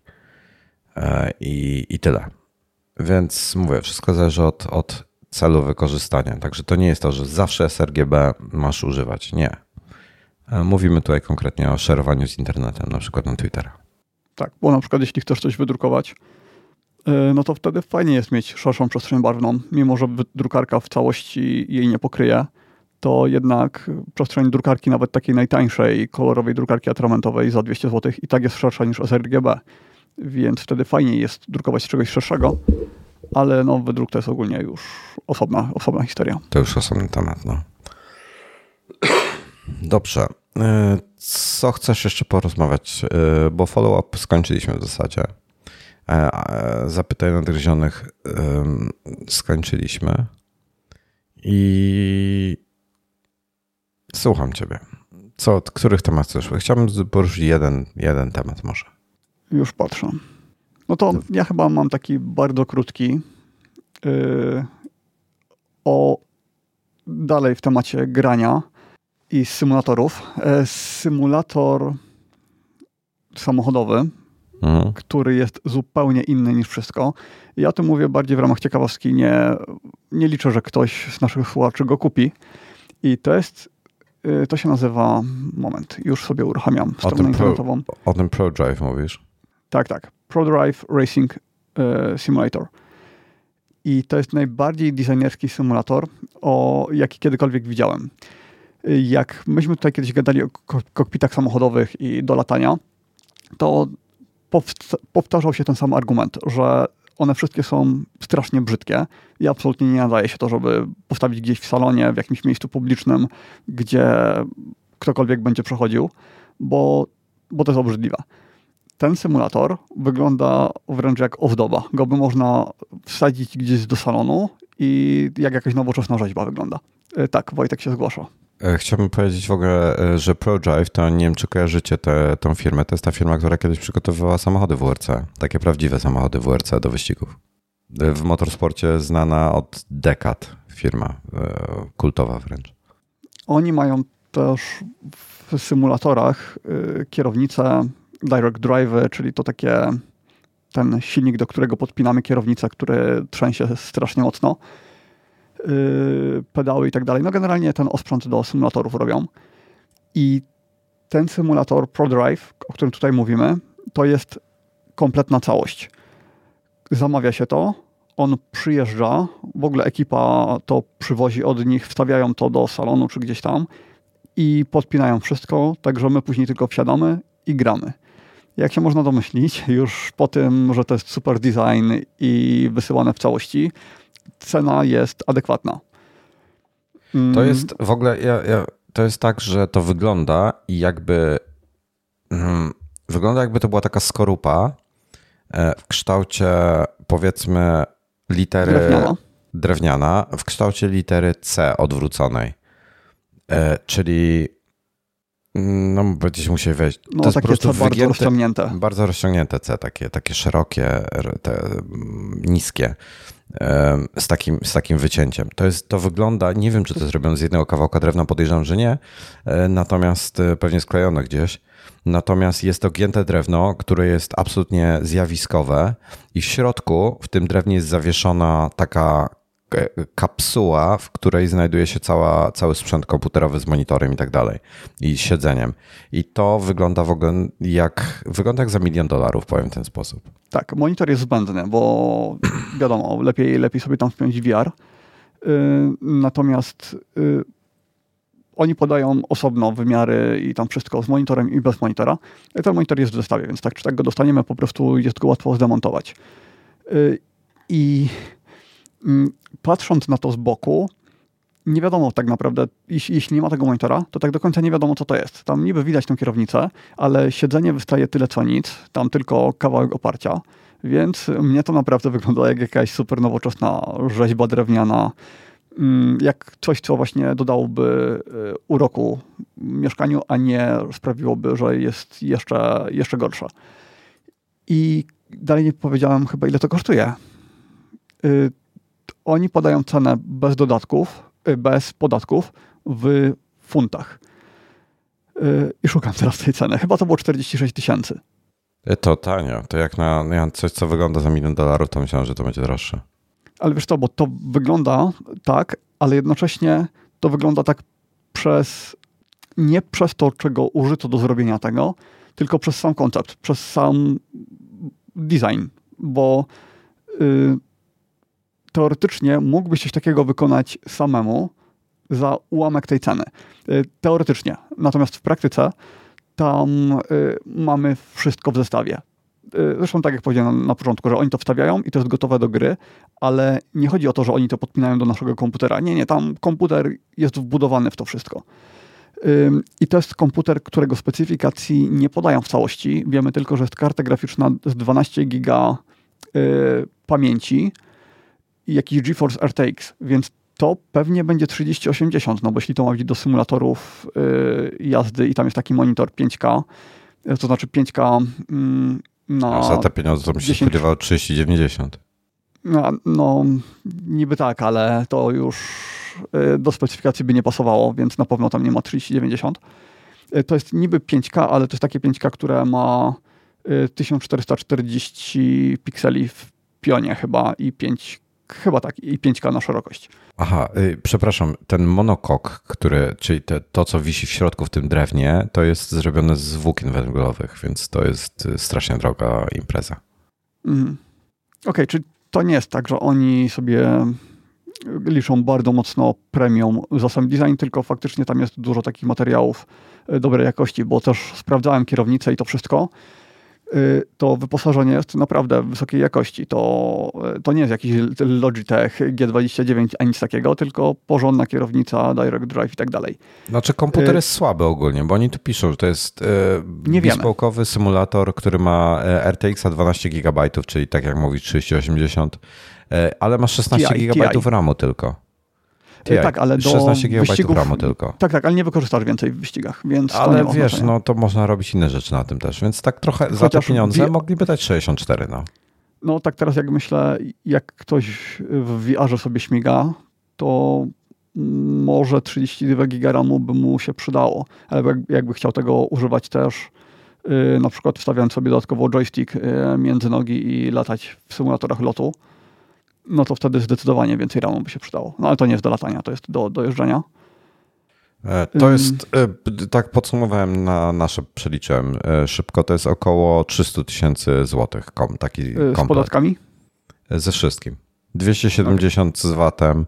I, i tyle. Więc mówię, wszystko zależy od, od celu wykorzystania. Także to nie jest to, że zawsze sRGB masz używać. Nie mówimy tutaj konkretnie o szerowaniu z internetem, na przykład na Twittera. Tak, bo na przykład jeśli chcesz coś wydrukować, e, no to wtedy fajnie jest mieć szerszą przestrzeń barwną. Mimo, że drukarka w całości jej nie pokryje, to jednak przestrzeń drukarki, nawet takiej najtańszej, kolorowej drukarki atramentowej za 200 zł i tak jest szersza niż sRGB. Więc wtedy fajniej jest drukować czegoś szerszego, ale no, wydruk to jest ogólnie już osobna, osobna historia. To już osobny temat, no. Dobrze. E, co chcesz jeszcze porozmawiać? E, bo follow-up skończyliśmy w zasadzie. E, zapytaj nadgryzionych skończyliśmy. I słucham ciebie. Co, od których tematów chcesz? Chciałbym poruszyć jeden, jeden temat może. Już patrzę. No to ja chyba mam taki bardzo krótki yy, o dalej w temacie grania i symulatorów. E, symulator samochodowy, mhm. który jest zupełnie inny niż wszystko. Ja o tym mówię bardziej w ramach ciekawostki. Nie, nie liczę, że ktoś z naszych słuchaczy go kupi. I to jest, e, to się nazywa, moment, już sobie uruchamiam stronę internetową. o tym ProDrive mówisz? Tak, tak. ProDrive Racing e, Simulator. I to jest najbardziej designerski symulator, o jaki kiedykolwiek widziałem jak myśmy tutaj kiedyś gadali o kokpitach samochodowych i do latania, to powtarzał się ten sam argument, że one wszystkie są strasznie brzydkie i absolutnie nie nadaje się to, żeby postawić gdzieś w salonie, w jakimś miejscu publicznym, gdzie ktokolwiek będzie przechodził, bo, bo to jest obrzydliwe. Ten symulator wygląda wręcz jak ozdoba. Go by można wsadzić gdzieś do salonu i jak jakaś nowoczesna rzeźba wygląda. E, tak, Wojtek się zgłasza. E, chciałbym powiedzieć w ogóle, e, że ProDrive to nie wiem, czy kojarzycie tę tą firmę. To jest ta firma, która kiedyś przygotowywała samochody WRC. Takie prawdziwe samochody WRC do wyścigów. E, w motorsporcie znana od dekad firma, kultowa wręcz. Oni mają też w symulatorach kierownicę Direct Drive, czyli to takie ten silnik, do którego podpinamy kierownicę, który trzęsie strasznie mocno pedały i tak dalej. No generalnie ten osprzęt do symulatorów robią. I ten symulator ProDrive, o którym tutaj mówimy, to jest kompletna całość. Zamawia się to, on przyjeżdża, w ogóle ekipa to przywozi od nich, wstawiają to do salonu czy gdzieś tam i podpinają wszystko, także my później tylko wsiadamy i gramy. Jak się można domyślić, już po tym, że to jest super design i wysyłane w całości, cena jest adekwatna. Mm. To jest w ogóle, ja, ja, to jest tak, że to wygląda i jakby hmm, wygląda jakby to była taka skorupa e, w kształcie powiedzmy litery drewniana, drewniana w kształcie litery C odwróconej. E, czyli no, będziecie musieli wejść. No, to jest takie po prostu bardzo rozciągnięte. Bardzo rozciągnięte C, takie, takie szerokie, te, niskie z takim, z takim wycięciem. To, jest, to wygląda, nie wiem, czy to jest zrobione z jednego kawałka drewna, podejrzewam, że nie, e, natomiast e, pewnie sklejone gdzieś. Natomiast jest to gięte drewno, które jest absolutnie zjawiskowe i w środku w tym drewnie jest zawieszona taka kapsuła, w której znajduje się cała, cały sprzęt komputerowy z monitorem i tak dalej i siedzeniem. I to wygląda w ogóle jak, wygląda jak za milion dolarów, powiem w ten sposób. Tak, monitor jest zbędny, bo wiadomo, lepiej, lepiej sobie tam wpiąć VR. Natomiast y, oni podają osobno wymiary i tam wszystko z monitorem i bez monitora. Ten monitor jest w zestawie, więc tak czy tak go dostaniemy, po prostu jest go łatwo zdemontować. Y, I mm, patrząc na to z boku, nie wiadomo tak naprawdę, jeśli, jeśli, nie ma tego monitora, to tak do końca nie wiadomo, co to jest. Tam niby widać tę kierownicę, ale siedzenie wystaje tyle co nic, tam tylko kawałek oparcia, więc mnie to naprawdę wygląda jak jakaś super nowoczesna rzeźba drewniana, mm, jak coś, co właśnie dodałoby y, uroku mieszkaniu, a nie sprawiłoby, że jest jeszcze, jeszcze gorsze. I dalej nie powiedziałem chyba, ile to kosztuje. Y, oni podają cenę bez dodatków, bez podatków w funtach. I szukam teraz tej ceny. Chyba to było 46 tysięcy. To tanio. To jak na coś, co wygląda za milion dolarów, to myślałem, że to będzie droższe. Ale wiesz to, bo to wygląda tak, ale jednocześnie to wygląda tak przez, nie przez to, czego użyto do zrobienia tego, tylko przez sam koncept, przez sam design, bo y, teoretycznie mógłbyś coś takiego wykonać samemu za ułamek tej ceny. Y, teoretycznie. Natomiast w praktyce tam y, mamy wszystko w zestawie. Y, zresztą tak jak powiedziałem na, na, początku, że oni to wstawiają i to jest gotowe do gry, ale nie chodzi o to, że oni to podpinają do naszego komputera. Nie, nie, tam komputer jest wbudowany w to wszystko. I to jest komputer, którego specyfikacji nie podają w całości. Wiemy tylko, że jest karta graficzna z 12 giga pamięci jakiś GeForce RTX, więc to pewnie będzie 3080, no bo jeśli to ma być do symulatorów y, jazdy i tam jest taki monitor 5K, to znaczy 5K mm, na... A za te pieniądze to bym się 10... spodziewał 3090. No, no, niby tak, ale to już y, do specyfikacji by nie pasowało, więc na pewno tam nie ma 3090. Y, to jest niby 5K, ale to jest takie 5K, które ma 1440 pikseli w pionie chyba i 5 chyba tak, i 5K na szerokość. Aha, y, przepraszam, ten monokok, który, czyli te, to, co wisi w środku w tym drewnie, to jest zrobione z włókien węglowych, więc to jest y, strasznie droga impreza. Mm. Okej, okay, czyli to nie jest tak, że oni sobie liczą bardzo mocno premium za sam design, tylko faktycznie tam jest dużo takich materiałów y, dobrej jakości, bo też sprawdzałem kierownicę i to wszystko to wyposażenie jest naprawdę wysokiej jakości. To, y, to nie jest jakiś Logitech G29 ani nic takiego, tylko porządna kierownica, direct drive i tak dalej. Znaczy komputer y, jest słaby ogólnie, bo oni tu piszą, że to jest nie bespoke'owy symulator, który ma RTX 12 GB, czyli tak jak mówi 3080, ale ma 16 GB RAMu tylko. TI. Tak, ale do 16 GB RAMu tylko. Tak, tak, ale nie wykorzystasz więcej w wyścigach, więc Ale wiesz, no to można robić inne rzeczy na tym też, więc tak trochę Chociaż za te pieniądze mogliby dać 64, no. No tak teraz jak myślę, jak ktoś w VR sobie śmiga, to może 32 GB RAMu by mu się przydało, ale jakby chciał tego używać też, yy, na przykład wstawiając sobie dodatkowo joystick yy, między nogi i latać w symulatorach lotu, no to wtedy zdecydowanie więcej ramu by się przydało. No ale to nie jest do latania, to jest do, do jeżdżenia. E, to jest, e, tak podsumowałem na nasze, przeliczyłem e, szybko, to jest około 300 tysięcy złotych kom, taki komplet. Z podatkami? Ze wszystkim. 270 okay. z VAT-em,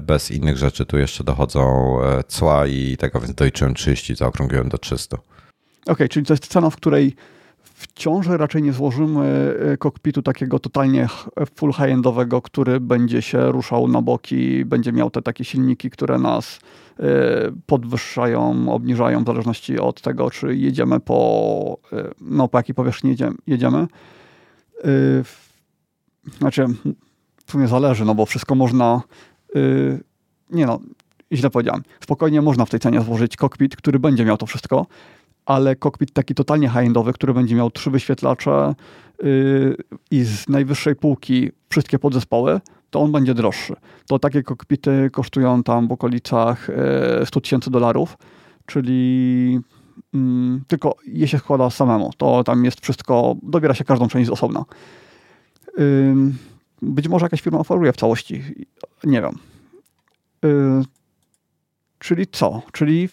bez innych rzeczy tu jeszcze dochodzą cła i tego, więc doliczyłem 30, zaokrągliłem do 300. Okej, okay, czyli to jest cena, w której wciąż raczej nie złożymy e, kokpitu takiego totalnie full high-endowego, który będzie się ruszał na boki, będzie miał te takie silniki, które nas e, podwyższają, obniżają w zależności od tego, czy jedziemy po, e, no, po jakiej powierzchni jedziemy. Znaczy, w sumie zależy, no bo wszystko można, nie no, źle powiedziałem, spokojnie można w tej cenie złożyć kokpit, który będzie miał to wszystko, ale kokpit taki totalnie high-endowy, który będzie miał trzy wyświetlacze yy, i z najwyższej półki wszystkie podzespoły, to on będzie droższy. To takie kokpity kosztują tam w okolicach yy, 100 tysięcy dolarów, czyli yy, tylko je się składa samemu. To tam jest wszystko, dobiera się każdą część z osobna. Być może jakaś firma oferuje w całości. Nie wiem. Yy, czyli co? Czyli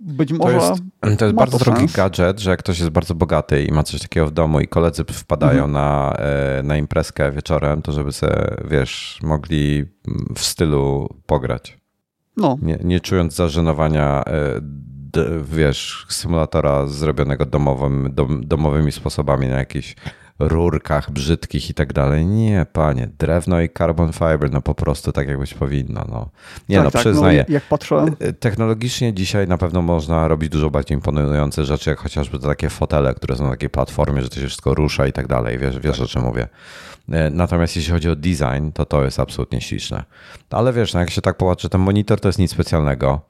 być może. To jest, to jest bardzo to drogi gadżet, że jak ktoś jest bardzo bogaty i ma coś takiego w domu i koledzy wpadają mhm. na, e, na imprezkę wieczorem, to żeby sobie, wiesz, mogli w stylu pograć. No. Nie, nie czując zażenowania, e, wiesz, symulatora zrobionego domowym, dom, domowymi sposobami na jakiś rurkach brzydkich i tak dalej. Nie, panie, drewno i carbon fiber, no po prostu tak jakbyś powinno. No. Nie tak, no, tak, przyznaję. No, jak patrzę... Y, technologicznie dzisiaj na pewno można robić dużo bardziej imponujące rzeczy, jak chociażby te takie fotele, które są na takiej platformie, że to się wszystko rusza i tak dalej. Wiesz, wiesz tak. o czym mówię. Y, natomiast jeśli chodzi o design, to to jest absolutnie śliczne. Ale wiesz, no jak się tak popatrzy, ten monitor to jest nic specjalnego.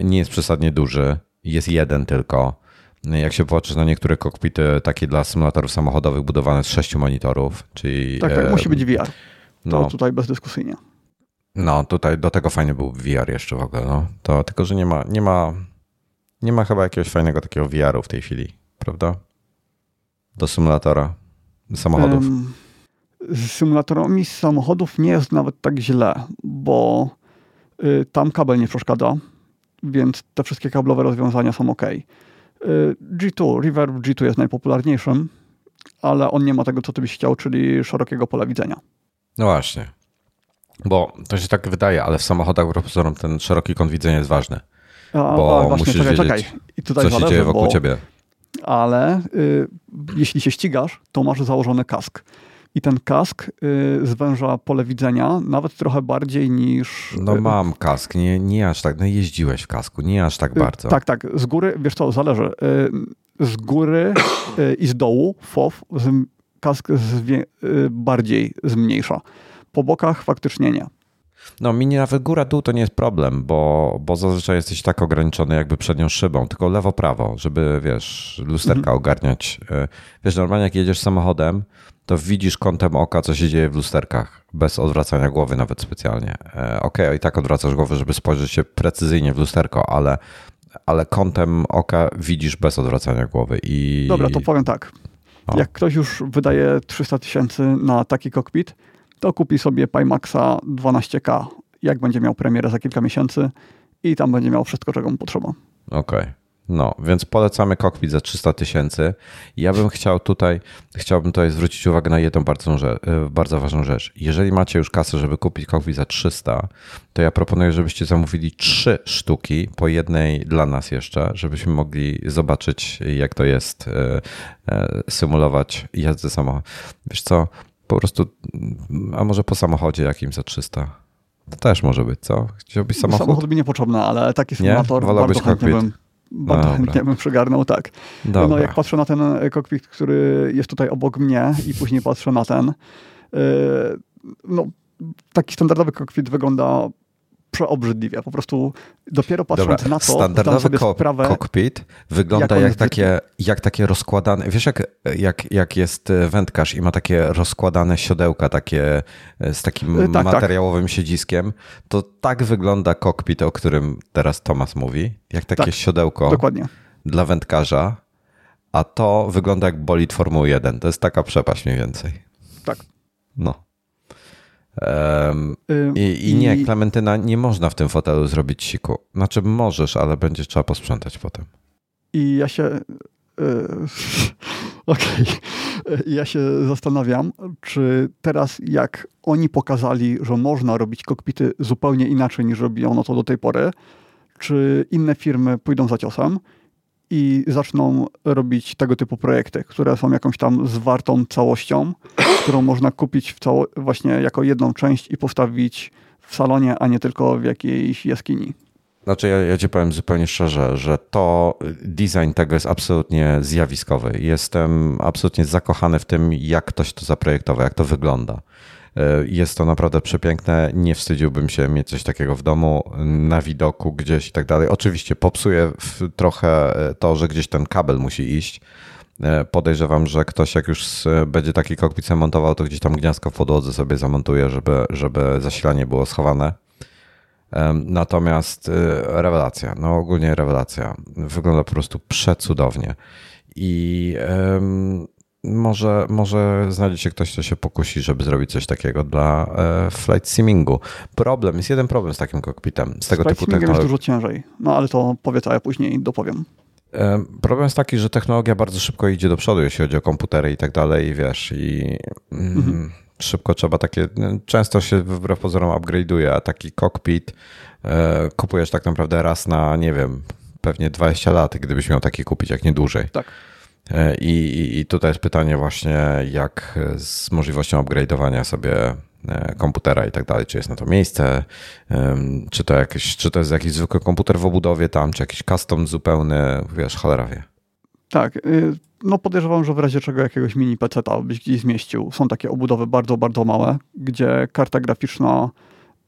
Y, nie jest przesadnie duży. Jest jeden tylko jak się popatrzy na niektóre kokpity takie dla symulatorów samochodowych budowane z sześciu monitorów, czyli... Tak, tak, musi być VR. To no, tutaj bezdyskusyjnie. No, tutaj do tego fajny był VR jeszcze w ogóle, no. To tylko, że nie ma, nie ma, nie ma chyba jakiegoś fajnego takiego VR-u w tej chwili, prawda? Do symulatora samochodów. Um, z symulatorami samochodów nie jest nawet tak źle, bo y, tam kabel nie przeszkadza, więc te wszystkie kablowe rozwiązania są ok. Y, G2, Reverb G2 jest najpopularniejszym, ale on nie ma tego, co ty byś chciał, czyli szerokiego pola widzenia. No właśnie. Bo to się tak wydaje, ale w samochodach pozorom ten szeroki kąt widzenia jest ważny. A, bo a, właśnie, musisz czekaj, wiedzieć, czekaj. I tutaj co zależy, się dzieje wokół bo, ciebie. Ale y, jeśli się ścigasz, to masz założony kask i ten kask y, zwęża pole widzenia nawet trochę bardziej niż... No y, mam kask, nie, nie aż tak, no jeździłeś w kasku, nie aż tak y, bardzo. Tak, tak, z góry, wiesz co, zależy. Z góry i z dołu FOW kask zwie, bardziej zmniejsza. Po bokach faktycznie nie. No mi nawet góra-dół to nie jest problem, bo, bo zazwyczaj jesteś tak ograniczony jakby przednią szybą, tylko lewo-prawo, żeby, wiesz, lusterka mhm. ogarniać. Wiesz, normalnie jak jedziesz samochodem, to widzisz kątem oka, co się dzieje w lusterkach, bez odwracania głowy nawet specjalnie. E, okej, okay, i tak odwracasz głowę, żeby spojrzeć się precyzyjnie w lusterko, ale, ale kątem oka widzisz bez odwracania głowy. I... Dobra, to powiem tak. O. Jak ktoś już wydaje 300 tysięcy na taki kokpit, to kupi sobie Pimaxa 12K, jak będzie miał premierę za kilka miesięcy i tam będzie miał wszystko, czego mu potrzeba. Okej. Okay. No, więc polecamy kokpit za 300 tysięcy. Ja bym chciał tutaj, chciałbym tutaj zwrócić uwagę na jedną bardzo, rzecz, bardzo ważną rzecz. Jeżeli macie już kasę, żeby kupić kokpit za 300, to ja proponuję, żebyście zamówili trzy sztuki, po jednej dla nas jeszcze, żebyśmy mogli zobaczyć, jak to jest e, e, symulować jazdę samochodem. Wiesz co, po prostu, a może po samochodzie jakimś za 300? To też może być, co? Chciałbyś samochód? Samochód mi niepotrzebny, ale taki symulator nie? bardzo chętnie bardzo chętnie bym przygarnął, tak. Dobra. No jak patrzę na ten e, kokpit, który jest tutaj obok mnie i później patrzę na ten, e, no taki standardowy kokpit wygląda przeobrzydliwie. Po prostu dopiero patrząc Dobra, na to, standardowy sobie ko sprawę, kokpit wygląda jak, jak takie, jak takie rozkładane, wiesz jak, jak, jak jest e, wędkarz i ma takie rozkładane siodełka takie e, z takim tak, tak. materiałowym tak. siedziskiem, to tak wygląda kokpit, o którym teraz Tomas mówi, jak takie tak, siodełko dokładnie. dla wędkarza, a to wygląda jak bolid Formuły 1. To jest taka przepaść mniej więcej. Tak. No. Um, i, I nie, Klementyna, nie można w tym fotelu zrobić siku. Znaczy możesz, ale będzie trzeba posprzątać potem. I ja się... Yy, Okej. Okay. Ja się zastanawiam, czy teraz jak oni pokazali, że można robić kokpity zupełnie inaczej niż robiono to do tej pory, czy inne firmy pójdą za ciosem i zaczną robić tego typu projekty, które są jakąś tam zwartą całością, którą można kupić w cało- właśnie jako jedną część i postawić w salonie, a nie tylko w jakiejś jaskini. Znaczy, ja, ja ci powiem zupełnie szczerze, że to design tego jest absolutnie zjawiskowy. Jestem absolutnie zakochany w tym, jak ktoś to zaprojektował, jak to wygląda. E, jest to naprawdę przepiękne. Nie wstydziłbym się mieć coś takiego w domu, na widoku gdzieś i tak dalej. Oczywiście popsuje trochę e, to, że gdzieś ten kabel musi iść. E, podejrzewam, że ktoś jak już będzie taki kokpit montował, to gdzieś tam gniazdko w podłodze sobie zamontuje, żeby, żeby zasilanie było schowane. Natomiast rewelacja, no ogólnie rewelacja. Wygląda po prostu przecudownie. I może, może znajdzie się ktoś, kto się pokusi, żeby zrobić coś takiego dla e, flight simingu. Problem, jest jeden problem z takim kokpitem, z tego flight typu technologią. jest dużo ciężej, no ale to powiedz, a ja później dopowiem. E, problem jest taki, że technologia bardzo szybko idzie do przodu, jeśli chodzi o komputery i tak dalej, i wiesz, i mm, mhm. szybko trzeba takie, często się wbrew pozorom upgrade'uje, a taki cockpit e, kupujesz tak naprawdę raz na, nie wiem, pewnie 20 lat, gdybyś miał taki kupić, jak nie dłużej. Tak. E, I, I tutaj jest pytanie właśnie, jak z możliwością upgrade'owania sobie e, komputera i tak dalej, czy jest na to miejsce, czy to, jakieś, czy to jest jakiś zwykły komputer w obudowie tam, czy jakiś custom zupełny, wiesz, cholera wie. Tak, y, no podejrzewam, że w razie czego jakiegoś mini PC-ta byś gdzieś zmieścił. Są takie obudowy bardzo, bardzo małe, gdzie karta graficzna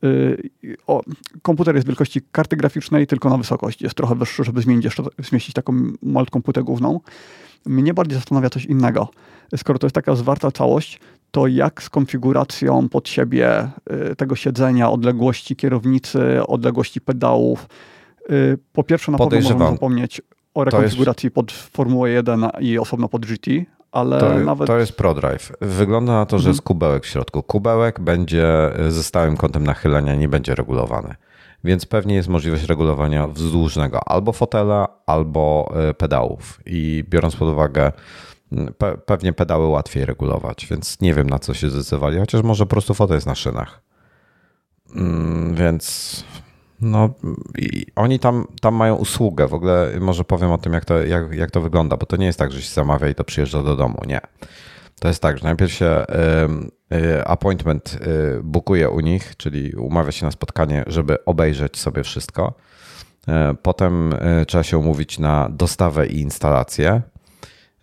y, o, komputer jest wielkości karty graficznej, tylko na wysokość. Jest trochę wyższy, żeby zmienić jeszcze, zmieścić taką malutką płytę główną. Mnie bardziej zastanawia coś innego. Skoro to jest taka zwarta całość, to jak z konfiguracją pod siebie y, tego siedzenia, odległości kierownicy, odległości pedałów. Y, po pierwsze, na pewno można zapomnieć o rekonfiguracji jest... pod Formułę 1 i osobno pod GT, ale to, nawet... To jest ProDrive. Wygląda na to, że mhm. jest kubełek w środku. Kubełek będzie ze stałym kątem nachylenia, nie będzie regulowany więc pewnie jest możliwość regulowania wzdłużnego albo fotela, albo e, pedałów. I biorąc pod uwagę, pe pewnie pedały łatwiej regulować, więc nie wiem na co się zdecydowali, chociaż może po prostu fotel jest na szynach. Mm, więc no, oni tam, tam mają usługę. W ogóle może powiem o tym, jak to, jak, jak to wygląda, bo to nie jest tak, że się zamawia i to przyjeżdża do domu. Nie. To jest tak, że najpierw się y, appointment y, bukuje u nich, czyli umawia się na spotkanie, żeby obejrzeć sobie wszystko. E, potem e, trzeba się umówić na dostawę i instalację.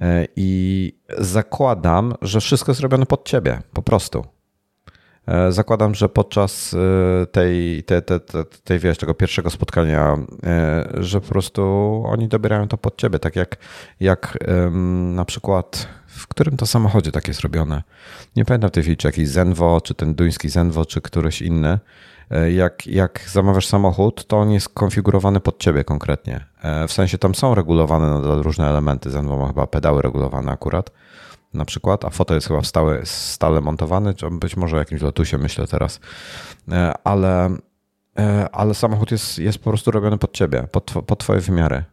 E, I zakładam, że wszystko jest robione pod ciebie, po prostu. Zakładam, że podczas tej, tej, tej, tej, wiesz, tego pierwszego spotkania, że po prostu oni dobierają to pod ciebie, tak jak, jak na przykład w którym to samochodzie tak jest robione. Nie pamiętam w tej chwili, czy jakiś Zenvo, czy ten duński Zenvo, czy któryś inny. E, jak, jak zamawiasz samochód, to on jest konfigurowany pod ciebie konkretnie. E, w sensie tam są regulowane różne elementy. Zenvo ma chyba pedały regulowane akurat na przykład, a fotel jest chyba stałe, stale montowany, czy być może jakimś lotusie myślę teraz, e, ale, ale samochód jest, jest po prostu robiony pod ciebie, pod, pod twoje wymiary.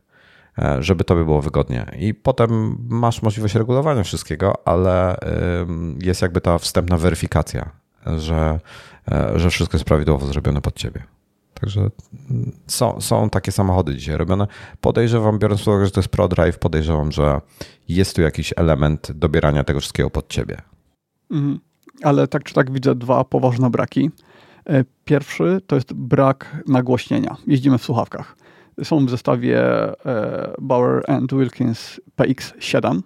E, żeby tobie było wygodnie. I potem masz możliwość regulowania wszystkiego, ale jest jakby ta wstępna weryfikacja, że, e, że wszystko jest prawidłowo zrobione pod ciebie. Także mm, są, są takie samochody dzisiaj robione. Podejrzewam, biorąc pod uwagę, że to jest ProDrive, podejrzewam, że jest tu jakiś element dobierania tego wszystkiego pod ciebie. Mhm. Ale tak czy tak widzę dwa poważne braki. E, pierwszy to jest brak nagłośnienia. Jeździmy w słuchawkach są w zestawie e, Bauer and Wilkins PX7,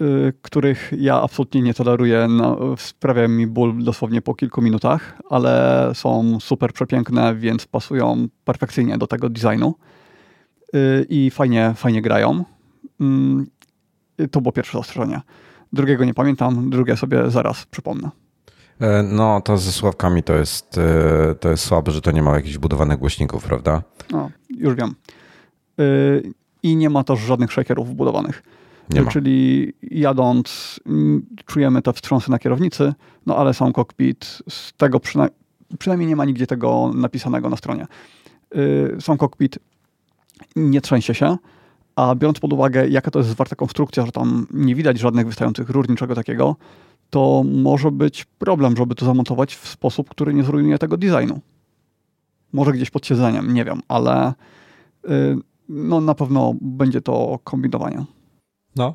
y, których ja absolutnie nie toleruję. No, sprawia mi ból dosłownie po kilku minutach, ale są super przepiękne, więc pasują perfekcyjnie do tego designu y, i fajnie, fajnie grają. Mm, to było pierwsze zastrzeżenie. Drugiego nie pamiętam, drugie sobie zaraz przypomnę. E, no, to ze sławkami to jest, e, to jest słabe, że to nie ma jakichś budowanych głośników, prawda? No, już wiem. E, I nie ma też żadnych shakerów wbudowanych. Nie ma. Czyli jadąc, czujemy te wstrząsy na kierownicy, no ale sam kokpit, z tego przyna przynajmniej nie ma nigdzie tego napisanego na stronie. Sam kokpit nie trzęsie się, a biorąc pod uwagę, jaka to jest zwarta konstrukcja, że tam nie widać żadnych wystających rur, niczego takiego, to może być problem, żeby to zamontować w sposób, który nie zrujnuje tego designu. Może gdzieś pod siedzeniem, nie wiem, ale yy, no, na pewno będzie to kombinowanie. No.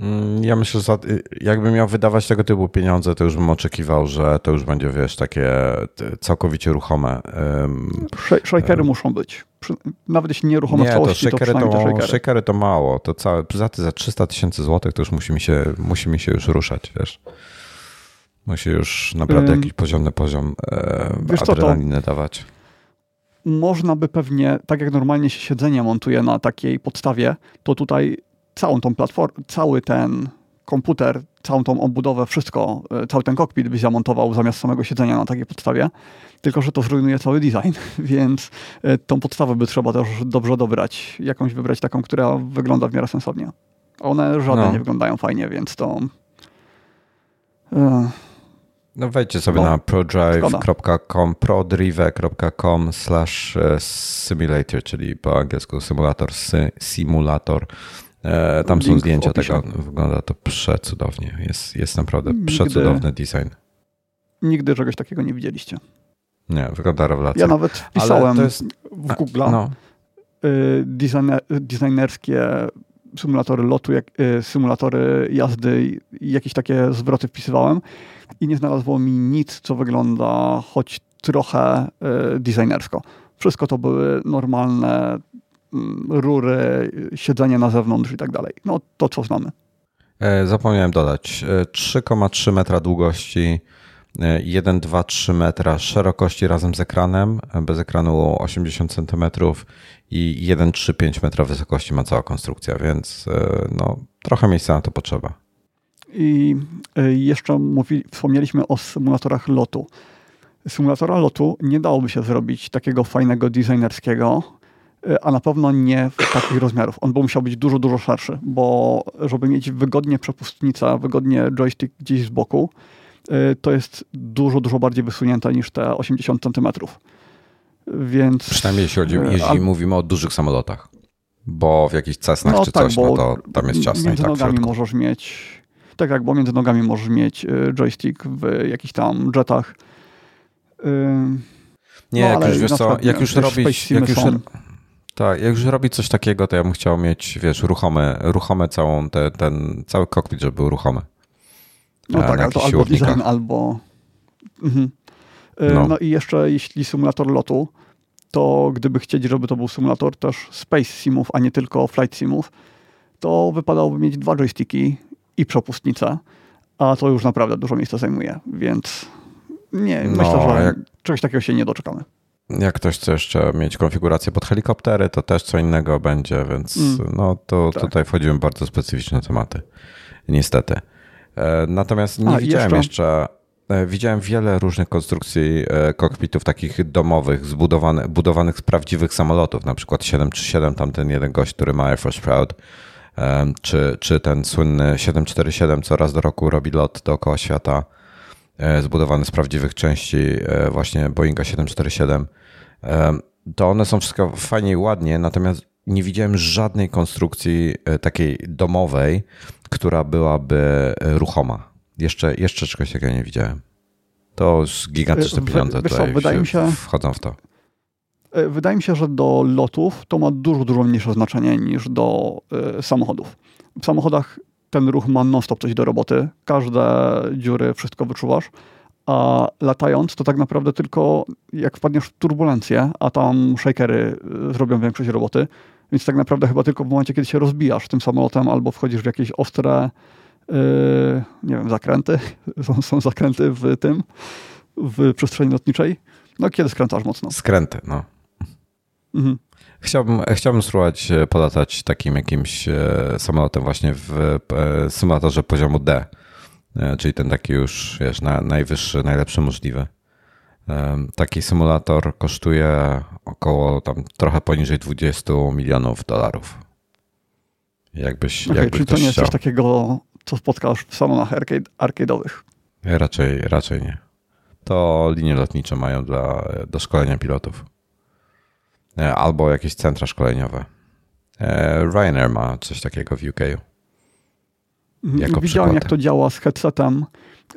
Mm, ja myślę, że jakbym miał wydawać tego typu pieniądze, to już bym oczekiwał, że to już będzie, wiesz, takie całkowicie ruchome. Shakery muszą być. Nawet jeśli nie ruchome nie, w całości, to, shakery to, to shakery. to mało. To całe, za, za 300 tysięcy złotych to już musi mi, się, musi mi się już ruszać, wiesz. Musi już naprawdę jakiś poziomny poziom e, wiesz adrenaliny co, dawać. Można by pewnie, tak jak normalnie się siedzenie montuje na takiej podstawie, to tutaj całą tą platformę, cały ten komputer, całą tą obudowę, wszystko, e, cały ten kokpit byś zamontował zamiast samego siedzenia na takiej podstawie, tylko że to zrujnuje cały design, więc e, tą podstawę by trzeba też dobrze dobrać, jakąś wybrać taką, która wygląda w miarę sensownie. One żadne no. nie wyglądają fajnie, więc to... No wejdźcie sobie no, na prodrive.com, prodrive.com slash e, simulator, czyli po angielsku symulator, simulator. E, tam są zdjęcia tego. Wygląda to przecudownie. Jest, jest naprawdę nigdy, przecudowny design. Nigdy czegoś takiego nie widzieliście. Nie, wygląda rewelacyjnie. Ja nawet wpisałem jest... w Google no. Y, designer, designerskie symulatory lotu, jak, y, symulatory jazdy jakieś takie zwroty wpisywałem i nie znalazło mi nic, co wygląda choć trochę y, designersko. Wszystko to były normalne mm, rury, siedzenie na zewnątrz i tak dalej. No to, co znamy. E, zapomniałem dodać. 3,3 e, metra długości, 1, 2, 3 metra szerokości razem z ekranem, bez ekranu 80 cm i 1, 3, 5 metra wysokości ma cała konstrukcja, więc e, no, trochę miejsca na to potrzeba. I e, jeszcze mówi, wspomnieliśmy o symulatorach lotu. Symulatora lotu nie dałoby się zrobić takiego fajnego designerskiego, e, a na pewno nie w takich rozmiarów. On by musiał być dużo, dużo szerszy, bo żeby mieć wygodnie przepustnicę, wygodnie joystick gdzieś z boku, Y, to jest dużo, dużo bardziej wysunięte niż te 80 centymetrów. Więc... Przynajmniej jeśli, chodzi, y, jeśli mówimy o dużych samolotach. Bo w jakichś Cessnach no, czy tak, coś, no to tam jest ciasno między i tak nogami możesz mieć tak, jak, bo między nogami możesz mieć y, joystick w jakichś tam jetach. Nie, no, jak już wiesz co, jak już robić, jak już, tak, jak już robić coś takiego, to ja bym chciał mieć, wiesz, ruchome, ruchome całą te, ten, cały kokpit, żeby był ruchomy. No tak, albo, albo design, albo... Mhm. E, no. no. i jeszcze jeśli symulator lotu, to gdyby chcieć, żeby to był symulator też Space Simów, a nie tylko Flight Simów, to wypadałoby mieć dwa joysticki i przepustnicę, a to już naprawdę dużo miejsca zajmuje, więc nie, no, myślę, że jak, czegoś takiego się nie doczekamy. Jak ktoś chce jeszcze mieć konfigurację pod helikoptery, to też co innego będzie, więc mm, no to tak. tutaj wchodzimy w bardzo specyficzne tematy. Niestety. E, natomiast nie A, widziałem jeszcze... jeszcze... Widziałem wiele różnych konstrukcji e, kokpitów takich domowych, zbudowanych, budowanych z prawdziwych samolotów, na przykład 737, tamten jeden gość, który ma Air Force Proud, e, czy, czy ten słynny 747, co raz do roku robi lot dookoła świata, zbudowany z prawdziwych części właśnie Boeinga 747. To one są wszystko fajnie i ładnie, natomiast nie widziałem żadnej konstrukcji takiej domowej, która byłaby e, ruchoma. Jeszcze, jeszcze czegoś takiego nie widziałem. To już gigantyczne pieniądze Wiesz tutaj wydaje mi się, wchodzą w to. E, wydaje mi się, że do lotów to ma dużo, dużo mniejsze znaczenie niż do samochodów. W samochodach ten ruch ma non-stop coś do roboty. Każde dziury, wszystko wyczuwasz. A latając, to tak naprawdę tylko jak wpadniesz w turbulencję, a tam shakery zrobią większość roboty, więc tak naprawdę chyba tylko w momencie, kiedy się rozbijasz tym samolotem albo wchodzisz w jakieś ostre, yy, nie wiem, zakręty, są, są zakręty w tym, w przestrzeni lotniczej, no kiedy skręcasz mocno. Skręty, no. Mhm. Chciałbym, chciałbym spróbować e, polatać takim jakimś e, samolotem właśnie w e, symulatorze poziomu D, czyli ten taki już, wiesz, na, najwyższy, najlepszy możliwy. Taki symulator kosztuje około tam trochę poniżej 20 milionów dolarów. Jakbyś, okay, jakbyś czyli to nie jest coś takiego, co spotkasz w salonach arcade, arcade'owych. Raczej, raczej nie. To linie lotnicze mają dla, do szkolenia pilotów. E, albo jakieś centra szkoleniowe. E, Ryanair ma coś takiego w UK. Mhm, jako Widziałem, przykłady. jak to działa z headsetem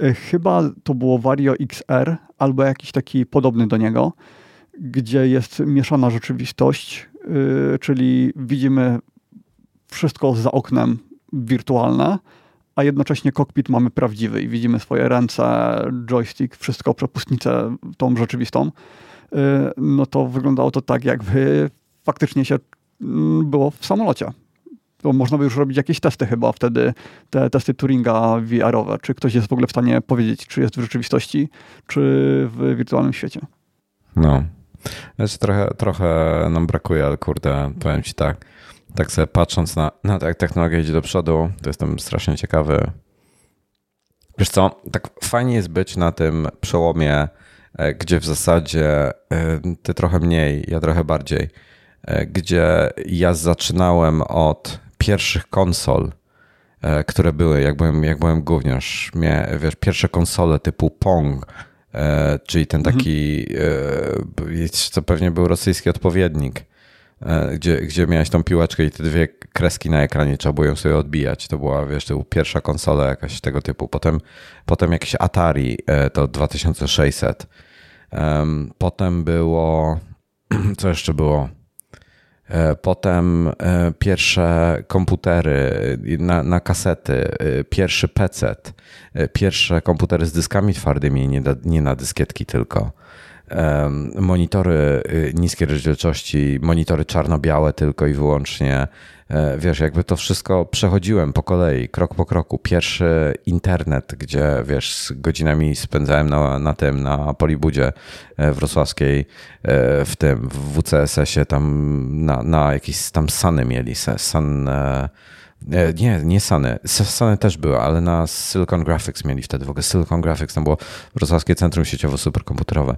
E, chyba to było Vario XR albo jakiś taki podobny do niego, gdzie jest mieszana rzeczywistość, czyli widzimy wszystko za oknem wirtualne, a jednocześnie kokpit mamy prawdziwy i widzimy swoje ręce, joystick, wszystko, przepustnicę tą rzeczywistą. E, no to wyglądało to tak, jakby faktycznie się mm, było w samolocie to można by już robić jakieś testy chyba wtedy, te testy Turinga VR-owe. Czy ktoś jest w ogóle w stanie powiedzieć, czy jest w rzeczywistości, czy w wirtualnym świecie. No. Znaczy trochę, trochę nam brakuje, ale kurde, powiem ci tak, tak sobie patrząc na, na to, jak technologia idzie do przodu, to jestem strasznie ciekawy. Wiesz co, tak fajnie jest być na tym przełomie, gdzie w zasadzie e, ty trochę mniej, ja trochę bardziej, e, gdzie ja zaczynałem od pierwszych konsol e, które były, jak byłem, jak byłem gówniarz. Mia, wiesz, pierwsze konsole typu Pong, e, czyli ten mhm. taki, mhm. co pewnie był rosyjski odpowiednik, gdzie, gdzie miałeś tą piłeczkę i te dwie kreski na ekranie, trzeba było ją sobie odbijać. To była, wiesz, to była pierwsza konsola jakaś tego typu. Potem, potem jakieś Atari, to 2600. Potem było, co jeszcze było? E, potem e, pierwsze komputery na, na kasety, e, pierwszy PC, pierwsze komputery z dyskami twardymi, nie, nie na dyskietki tylko. Monitory niskiej rozdzielczości, monitory czarno-białe tylko i wyłącznie, E, wiesz, jakby to wszystko przechodziłem po kolei, krok po kroku. Pierwszy internet, gdzie, wiesz, godzinami spędzałem na, na tym, na Polibudzie e, wrocławskiej, e, w tym, w WCSS-ie, tam na, na jakieś tam Sany mieli, Sun... Nie, nie Sany. Sany też były, ale na Silicon Graphics mieli wtedy. W ogóle Silicon Graphics tam było Wrocławskie Centrum Sieciowo Superkomputerowe.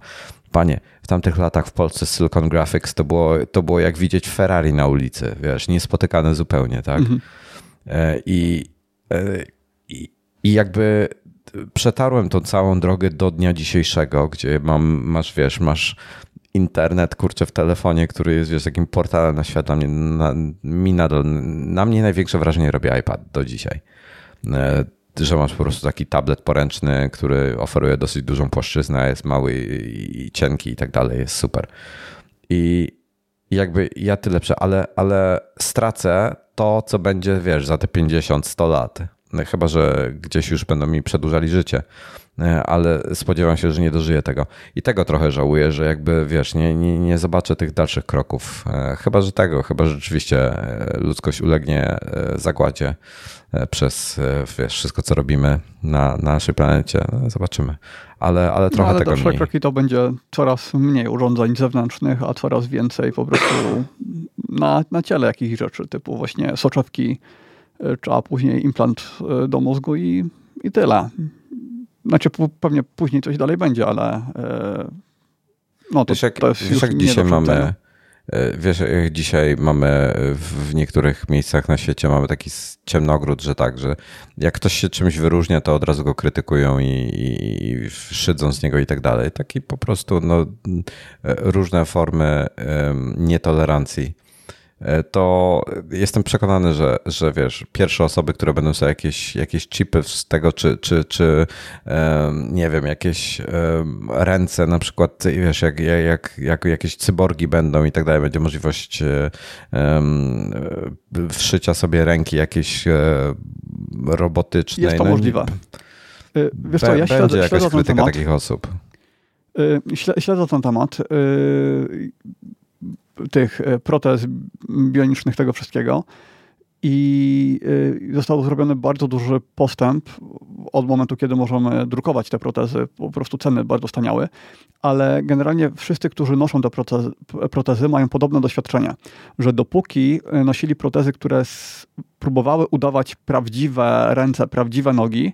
Panie, w tamtych latach w Polsce Silicon Graphics to było, to było jak widzieć Ferrari na ulicy, wiesz, niespotykane zupełnie, tak? Mhm. E, I, e, i, I jakby przetarłem tą całą drogę do dnia dzisiejszego, gdzie mam, masz, wiesz, masz internet, kurczę, w telefonie, który jest, wiesz, takim portalem na świat, dla mnie, na, mi nadal, na mnie największe wrażenie robi iPad do dzisiaj e, że masz po prostu taki tablet poręczny, który oferuje dosyć dużą płaszczyznę, jest mały i cienki i tak dalej, jest super. I jakby ja tyle, ale, ale stracę to, co będzie, wiesz, za te 50-100 lat. Chyba, że gdzieś już będą mi przedłużali życie, ale spodziewam się, że nie dożyję tego. I tego trochę żałuję, że jakby, wiesz, nie, nie, nie zobaczę tych dalszych kroków. E, chyba, że tego, chyba, że rzeczywiście e, ludzkość ulegnie zagładzie E, przez e, wiesz, wszystko, co robimy na, na naszej planecie. No, zobaczymy. Ale, ale trochę no, ale tego mniej. kroki to będzie coraz mniej urządzeń zewnętrznych, a coraz więcej po prostu na, na ciele jakichś rzeczy, typu właśnie soczewki, e, czy a później implant do mózgu i, i tyle. Znaczy pewnie później coś dalej będzie, ale no to, wiesz, jak, to jest wiesz, jak dzisiaj mamy E, wiesz, jak dzisiaj mamy w niektórych miejscach na świecie mamy taki ciemnogród, że tak, że jak ktoś się czymś wyróżnia, to od razu go krytykują i, i, i szydzą z niego i tak dalej. Taki po prostu no, e, różne formy nietolerancji. E, to jestem przekonany, że, że wiesz, pierwsze osoby, które będą sobie jakieś, jakieś chipy z tego, czy, czy, czy nie wiem, jakieś ręce, na przykład, wiesz, jak, jak, jak jakieś cyborgi będą i tak dalej, będzie możliwość wszycia sobie ręki jakiejś e, robotycznej. Jest to no, możliwe. E, wiesz co, ja śledzę, będzie jakaś krytyka takich osób. Śledzę ten temat tych e, protez bionicznych, tego wszystkiego. I e, został zrobiony bardzo duży postęp od momentu, kiedy możemy drukować te protezy. Po prostu ceny bardzo staniały, ale generalnie wszyscy, którzy noszą te protezy, mają podobne doświadczenie, że dopóki e, nosili protezy, które próbowały udawać prawdziwe ręce, prawdziwe nogi,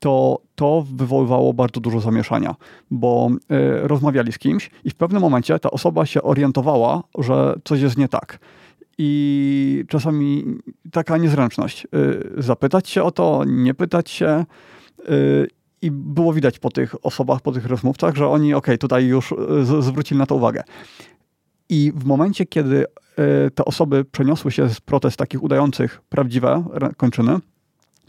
to to wywoływało bardzo dużo zamieszania, bo y, rozmawiali z kimś i w pewnym momencie ta osoba się orientowała, że coś jest nie tak. I czasami taka niezręczność. Y, zapytać się o to, nie pytać się. Y, I było widać po tych osobach, po tych rozmówcach, że oni, ok, tutaj już zwrócili na to uwagę. I w momencie, kiedy te osoby przeniosły się z protest takich udających prawdziwe kończyny,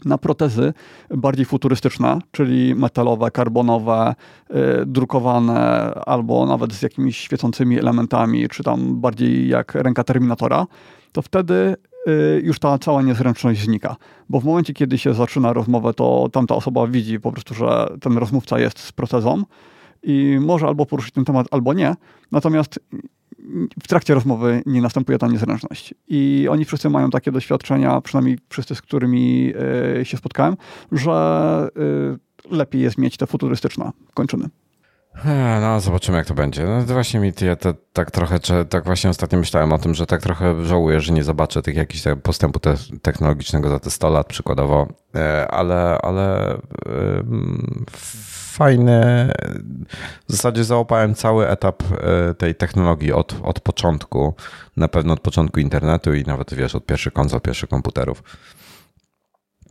na protezy bardziej futurystyczne, czyli metalowe, karbonowe, y, drukowane albo nawet z jakimiś świecącymi elementami, czy tam bardziej jak ręka Terminatora, to wtedy y, już ta cała niezręczność znika. Bo w momencie, kiedy się zaczyna rozmowę, to tamta osoba widzi po prostu, że ten rozmówca jest z protezą i może albo poruszyć ten temat, albo nie. Natomiast w trakcie rozmowy nie następuje ta niezręczność. I oni wszyscy mają takie doświadczenia, przynajmniej wszyscy, z którymi e, się spotkałem, że e, lepiej jest mieć te futurystyczne kończyny. No, zobaczymy, jak to będzie. No, to właśnie mi ja tak trochę, tak właśnie ostatnio myślałem o tym, że tak trochę żałuję, że nie zobaczę tych jakichś postępu te, technologicznego za te 100 lat przykładowo, e, ale, ale fajne. W zasadzie załapałem cały etap e, tej technologii od, od początku. Na pewno od początku internetu i nawet wiesz, od pierwszych konsol, pierwszych komputerów.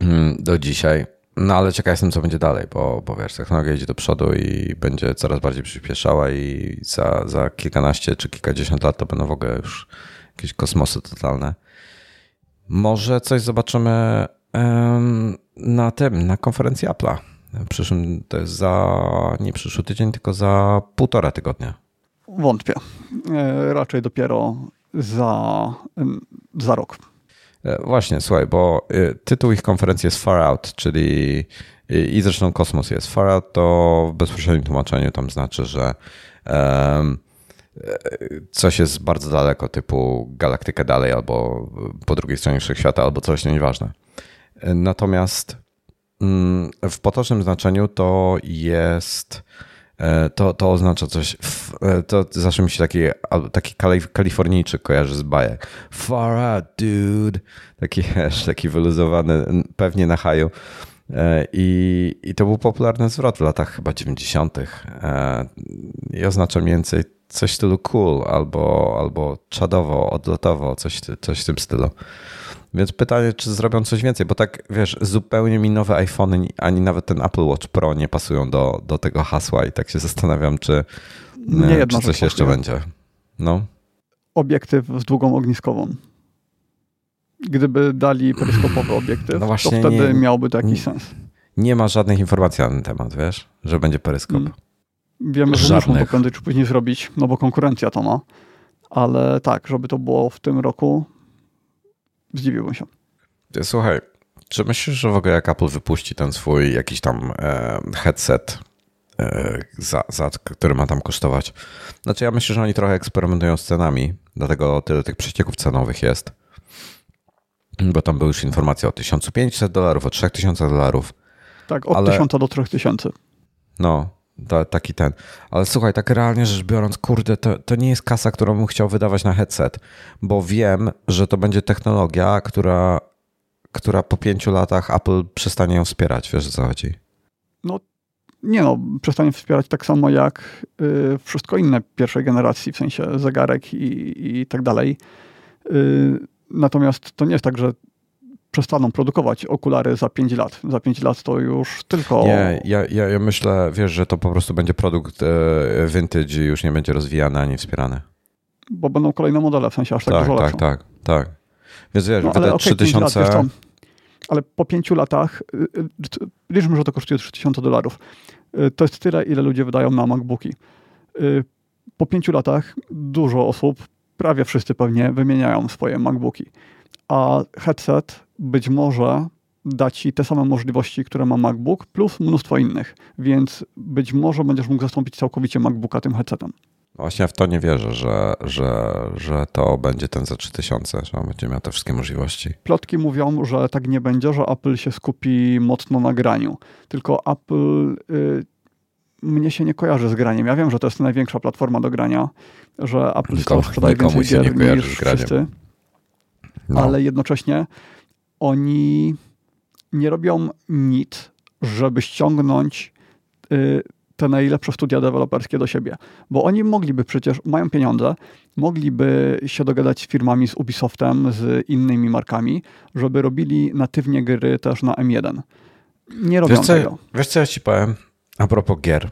mm, do dzisiaj. No ale ciekaw jestem, co będzie dalej, bo, bo wiesz, technologia idzie do przodu i będzie coraz bardziej przyspieszała i za, za kilkanaście czy kilkadziesiąt lat to będą w ogóle już jakieś kosmosy totalne. Może coś zobaczymy na tym, na konferencji Apple'a. Przyszłym, to jest za, nie przyszły tydzień, tylko za półtora tygodnia. Wątpię. E, raczej dopiero za, za rok. E, właśnie, słuchaj, bo e, tytuł ich konferencji jest Far Out, czyli i zresztą kosmos jest. Far Out to w bezpośrednim tłumaczeniu tam znaczy, że um, coś jest bardzo daleko, typu galaktykę dalej, albo po drugiej stronie wszechświata, albo coś, no nieważne. Natomiast w potocznym znaczeniu to jest E, to, to oznacza coś, e, to zawsze mi się taki, taki kalifornijczyk kojarzy z bajek. Far out, dude. Taki, taki wyluzowany, pewnie na haju. E, I, I to był popularny zwrot w latach chyba 90. I oznacza mniej więcej coś w stylu cool albo, albo czadowo, odlotowo, coś, coś w tym stylu. Więc pytanie, czy zrobią coś więcej, bo tak wiesz, zupełnie mi nowe iPhony, ani nawet ten Apple Watch Pro nie pasują do, do tego hasła i tak się zastanawiam, czy, nie e, czy coś jeszcze będzie. No. Obiektyw z długą ogniskową. Gdyby dali peryskopowy obiektyw, no to wtedy nie, miałby to jakiś sens. Nie ma żadnych informacji na ten temat, wiesz, że będzie peryskop. Hmm. Wiemy, że Żadnych. muszą to prędzej czy później zrobić, no bo konkurencja to ma. Ale tak, żeby to było w tym roku, Zdziwiłbym się. Słuchaj, czy myślisz, że w ogóle jak Apple wypuści ten swój jakiś tam e, headset, e, za, za, który ma tam kosztować? Znaczy ja myślę, że oni trochę eksperymentują z cenami, dlatego tyle tych przecieków cenowych jest. Bo tam były już informacje o 1500 dolarów, o 3000 dolarów. Tak, od ale... 1000 do 3000. No, ta, taki ten. Ale słuchaj, tak realnie rzecz biorąc, kurde, to, to nie jest kasa, którą bym chciał wydawać na headset, bo wiem, że to będzie technologia, która, która po pięciu latach Apple przestanie ją wspierać. Wiesz o co chodzi? No nie no, przestanie wspierać tak samo jak y, wszystko inne pierwszej generacji, w sensie zegarek i, i tak dalej. Y, natomiast to nie jest tak, że przestaną produkować okulary za 5 lat. Za 5 lat to już tylko. Nie, ja, ja, ja myślę, wiesz, że to po prostu będzie produkt e, vintage i już nie będzie rozwijany ani wspierany. Bo będą kolejne modele, w sensie aż tak, tak dużo Tak, tak, tak. Więc wiesz, no, wydać okay, 3000... Lat, ale po pięciu latach, y, y, liczmy, że to kosztuje 3000 dolarów. Y, to jest tyle, ile ludzie wydają na MacBooki. Po pięciu latach dużo osób, prawie wszyscy pewnie, wymieniają swoje MacBooki. A headset być może da ci te same możliwości, które ma MacBook, plus mnóstwo innych, więc być może będziesz mógł zastąpić całkowicie MacBooka tym headsetem. Właśnie ja w to nie wierzę, że, że, że to będzie ten za 3000, że on będzie miał te wszystkie możliwości. Plotki mówią, że tak nie będzie, że Apple się skupi mocno na graniu. Tylko Apple y, mnie się nie kojarzy z graniem. Ja wiem, że to jest największa platforma do grania, że Apple Nikomu, sprzedaje więcej się gier nie niż wszyscy, no. ale jednocześnie oni nie robią nic, żeby ściągnąć y, te najlepsze studia deweloperskie do siebie. Bo oni mogliby przecież, mają pieniądze, mogliby się dogadać z firmami, z Ubisoftem, z innymi markami, żeby robili natywnie gry też na M1. Nie robią wiesz, co, tego. Wiesz co ja ci powiem a propos gier?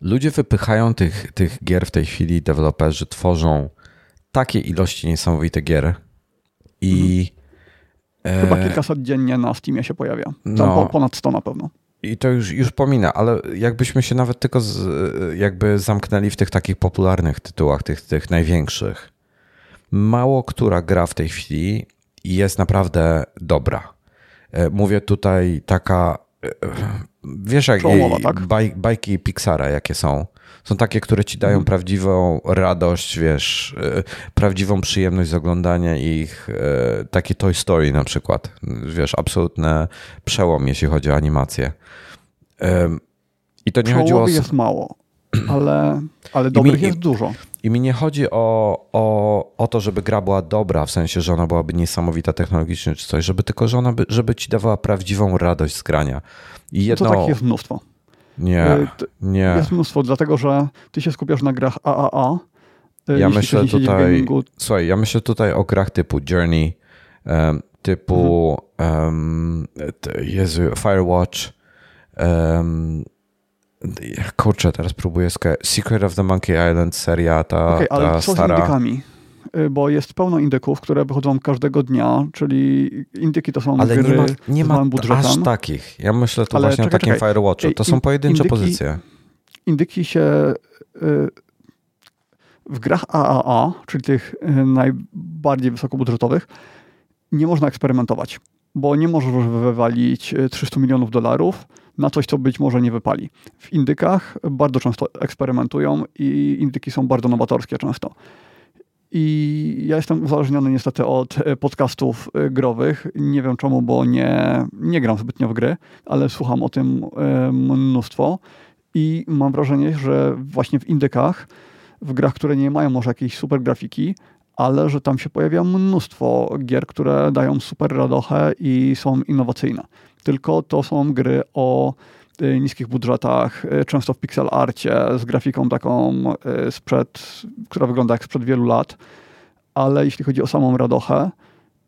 Ludzie wypychają tych, tych gier w tej chwili, deweloperzy tworzą takie ilości niesamowite gier i mhm. Chyba e, kilkaset dziennie na Steamie się pojawia. Tam no, ponad 100 na pewno. I to już, już pomina, ale jakbyśmy się nawet tylko z, jakby zamknęli w tych takich popularnych tytułach, tych, tych największych. Mało która gra w tej chwili jest naprawdę dobra. E, mówię tutaj taka, e, wiesz jak tak? baj, bajki Pixara jakie są, są takie, które ci dają mhm. prawdziwą radość, wiesz, e, prawdziwą przyjemność z oglądania ich. E, takie Toy Story na przykład. Wiesz, absolutny przełom, jeśli chodzi o animację. I to nie chodzi o... jest mało, ale, ale dobrych mi, jest dużo. I mi nie chodzi o, o, o to, żeby gra była dobra, w sensie, że ona byłaby niesamowita technologicznie czy coś, żeby tylko, że ona by, żeby ci dawała prawdziwą radość z grania. I jedno... No to takich jest mnóstwo. Nie, e, nie. Jest mnóstwo, dlatego że ty się skupiasz na grach AAA. E, ja myślę tutaj, słuchaj, ja myślę tutaj o grach typu Journey, typu um, Jezu, Firewatch. Um, kurczę, teraz próbuję Secret of the Monkey Island seria, ta, okay, ale ta co stara. z indykami? Y, bo jest pełno indyków, które wychodzą każdego dnia, czyli indyki to są ale gry nie ma, nie ma aż takich. Ja myślę tu ale właśnie czekaj, o takim czekaj. Firewatchu. To są pojedyncze indyki, pozycje. Indyki się y, w grach AAA, czyli tych y, najbardziej wysokobudżetowych, nie można eksperymentować, bo nie możesz wywalić 300 milionów dolarów na coś, co być może nie wypali. W indykach bardzo często eksperymentują i indyki są bardzo nowatorskie często. I ja jestem uzależniony niestety od e, podcastów e, growych. Nie wiem czemu, bo nie, nie gram zbytnio w gry, ale słucham o tym e, mnóstwo. I mam wrażenie, że właśnie w indykach, w grach, które nie mają może jakiejś super grafiki, ale że tam się pojawia mnóstwo gier, które dają super radochę i są innowacyjne. Tylko to są gry o niskich budżetach, y, często w pixel arcie, z grafiką taką y, sprzed, która wygląda jak sprzed wielu lat, ale jeśli chodzi o samą radochę,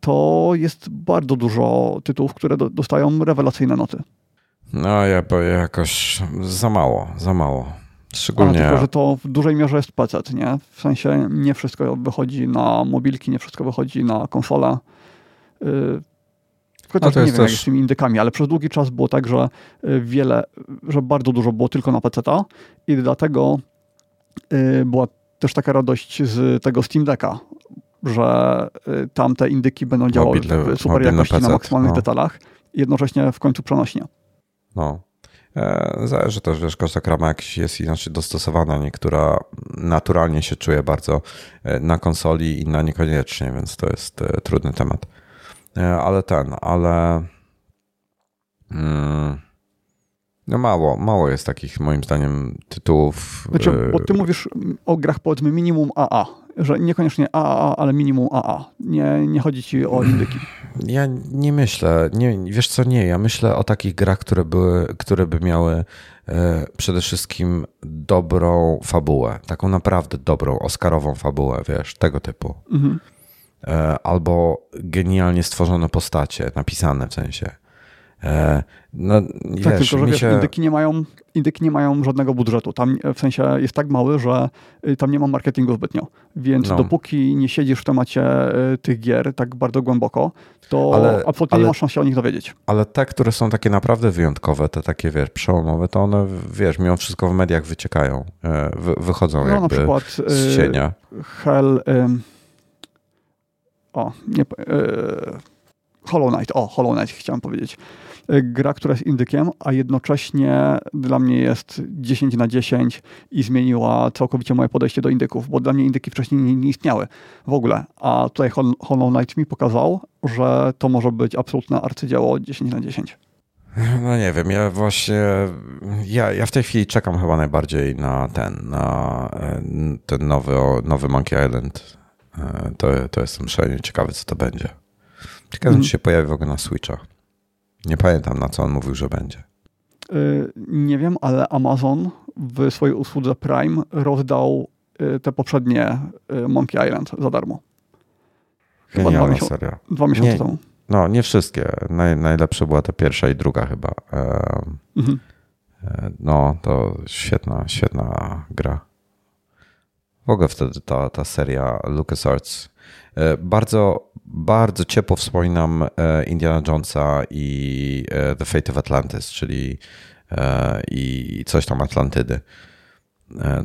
to jest bardzo dużo tytułów, które do, dostają rewelacyjne noty. No, ja jakoś za mało, za mało. Szczególnie. A, tylko, że to w dużej mierze jest PC, nie? W sensie nie wszystko wychodzi na mobilki, nie wszystko wychodzi na konsolę. Chociaż nie wiem, też... jak z tymi indykami, ale przez długi czas było tak, że y, wiele, że bardzo dużo było tylko na PC i dlatego y, była też taka radość z tego Steam Decka, że y, tamte indyki będą działały w super jakości PC, na maksymalnych no. detalach i jednocześnie w końcu przenośnie. No. E, zależy też, wiesz, każda krama jakiś jest inaczej dostosowana. Niektóra naturalnie się czuje bardzo e, na konsoli, inna niekoniecznie, więc to jest e, trudny temat. E, ale ten, ale mm, no mało, mało jest takich moim zdaniem tytułów. Znaczy, bo ty mówisz o grach powiedzmy minimum AA, że niekoniecznie AAA, ale minimum AA. Nie, nie chodzi ci o indyki. Ja nie myślę, nie, wiesz co, nie, ja myślę o takich grach, które, były, które by miały e, przede wszystkim dobrą fabułę, taką naprawdę dobrą, oscarową fabułę, wiesz, tego typu. Mhm. E, albo genialnie stworzone postacie, napisane w sensie. E, no, tak, wiesz, tylko że wiesz, się... indyki, nie mają, indyki nie mają żadnego budżetu. Tam w sensie jest tak mały, że y, tam nie ma marketingu zbytnio. Więc no. dopóki nie siedzisz w temacie y, tych gier tak bardzo głęboko, to ale, absolutnie ale, nie masz szans się o nich dowiedzieć. Ale te, które są takie naprawdę wyjątkowe, te takie, wiesz, przełomowe, to one, wiesz, mimo wszystko w mediach wyciekają, e, wy, wychodzą no, jakby na przykład, z cienia. Hell o, nie, yy, Hollow Knight, o, Hollow Knight chciałem powiedzieć. E, gra, która jest indykiem, a jednocześnie dla mnie jest 10 na 10 i zmieniła całkowicie moje podejście do indyków, bo dla mnie indyki wcześniej nie, nie istniały w ogóle. A tutaj Hollow Knight mi pokazał, że to może być absolutne arcydzieło 10 na 10. No nie wiem, ja właśnie, ja, ja w tej chwili czekam chyba najbardziej na ten, na e, ten nowy, nowy Monkey Island to, to jestem szalenie ciekawy, co to będzie. Ciekawe, mm. czy się pojawi w ogóle na Switcha. Nie pamiętam, na co on mówił, że będzie. Yy, nie wiem, ale Amazon w swojej usłudze Prime rozdał yy, te poprzednie Monkey Island za darmo. Chyba dwa, miesiąc, seria. dwa miesiące nie, temu. No, nie wszystkie. Naj, najlepsze była ta pierwsza i druga chyba. Mhm. No, to świetna, świetna gra. W ogóle wtedy ta, ta seria LucasArts. E, bardzo, bardzo ciepło wspominam e, Indiana Jonesa i e, The Fate of Atlantis, czyli i coś tam Atlantydy.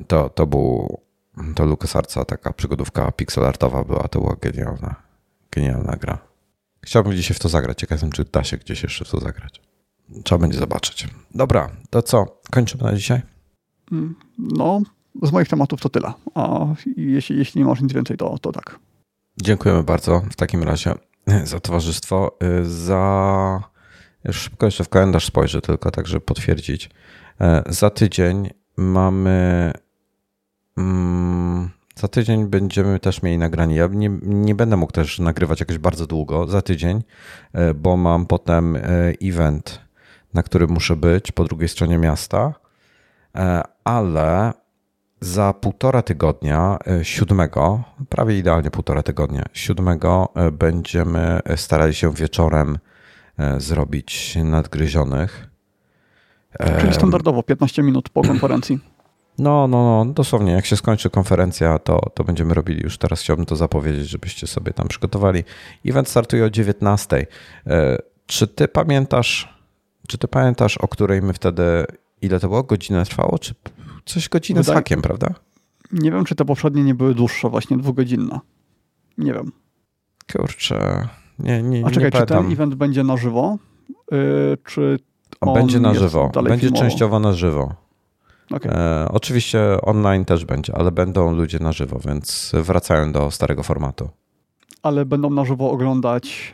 To, to był to LucasArtsa taka przygodówka pixelartowa była, to była genialna, genialna gra. Chciałbym dzisiaj w to zagrać. Ciekaw jestem, czy da się gdzieś jeszcze w to zagrać. Trzeba będzie zobaczyć. Dobra, to co? Kończymy na dzisiaj? Mm, no, z moich tematów to tyle. A jeśli, jeśli nie masz nic więcej, to, to tak. Dziękujemy bardzo w takim razie za towarzystwo. Za. Już szybko jeszcze w kalendarz spojrzę, tylko tak, żeby potwierdzić. E, za tydzień mamy. Mm, za tydzień będziemy też mieli nagranie. Ja nie, nie będę mógł też nagrywać jakoś bardzo długo za tydzień, e, bo mam potem event, na którym muszę być po drugiej stronie miasta. Ale za półtora tygodnia, e, siódmego, prawie idealnie półtora tygodnia, siódmego e, będziemy starali się wieczorem zrobić nadgryzionych. Czyli standardowo 15 minut po konferencji. No, no, no, dosłownie. Jak się skończy konferencja, to, to będziemy robili już teraz. Chciałbym to zapowiedzieć, żebyście sobie tam przygotowali. Event startuje o 19. Czy ty pamiętasz, czy ty pamiętasz, o której my wtedy, ile to było? Godzinę trwało? Czy coś godzinę Wydaje... z hakiem, prawda? Nie wiem, czy te poprzednie nie były dłuższe, właśnie dwugodzinne. Nie wiem. Kurczę, nie, nie, A czekaj, nie czy ten event będzie na żywo? Yy, czy będzie na żywo. Będzie filmowo? częściowo na żywo. Okay. E, oczywiście online też będzie, ale będą ludzie na żywo, więc wracają do starego formatu. Ale będą na żywo oglądać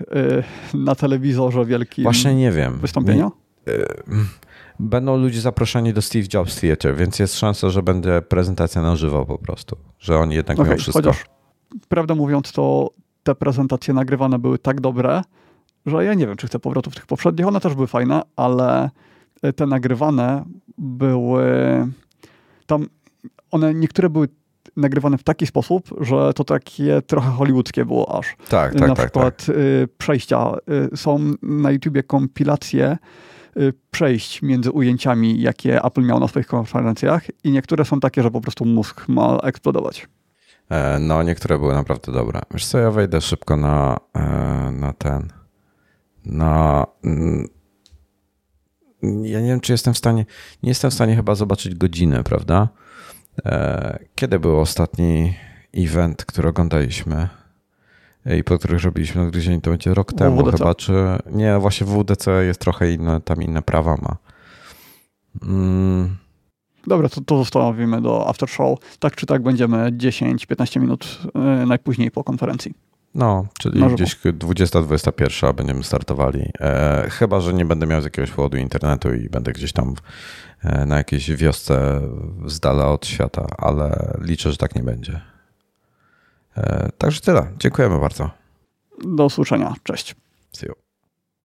y, na telewizorze wielkim Właśnie nie wiem. wystąpienia? Nie, y, będą ludzie zaproszeni do Steve Jobs Theater, więc jest szansa, że będzie prezentacja na żywo po prostu, że oni jednak okay, mają wszystko. Chociaż prawdę mówiąc, to te prezentacje nagrywane były tak dobre, że ja nie wiem, czy chcę powrotów tych poprzednich. One też były fajne, ale te nagrywane były tam, one niektóre były nagrywane w taki sposób, że to takie trochę hollywoodzkie było aż. Tak, tak, Na tak, przykład tak. przejścia. Y, są na YouTubie kompilacje y, przejść między ujęciami, jakie Apple miał na swoich konferencjach i niektóre są takie, że po prostu mózg ma eksplodować. E, no, niektóre były naprawdę dobre. Wiesz co, ja wejdę szybko na, e, na ten, na ja nie wiem, czy jestem w stanie, nie jestem w stanie chyba zobaczyć godzinę, prawda? E, kiedy był ostatni event, który oglądaliśmy i po których robiliśmy odgryzienie, to będzie rok temu WDC. chyba, czy nie, właśnie w WDC jest trochę inne, tam inne prawa ma. Mm. Dobra, to, to zostawimy do after show. Tak czy tak będziemy 10-15 minut yy, najpóźniej po konferencji. No, czyli gdzieś 20-21 będziemy startowali. E, chyba, że nie będę miał z jakiegoś powodu internetu i będę gdzieś tam e, na jakiejś wiosce z dala od świata, ale liczę, że tak nie będzie. E, także tyle. Dziękujemy bardzo. Do usłyszenia. Cześć. See you.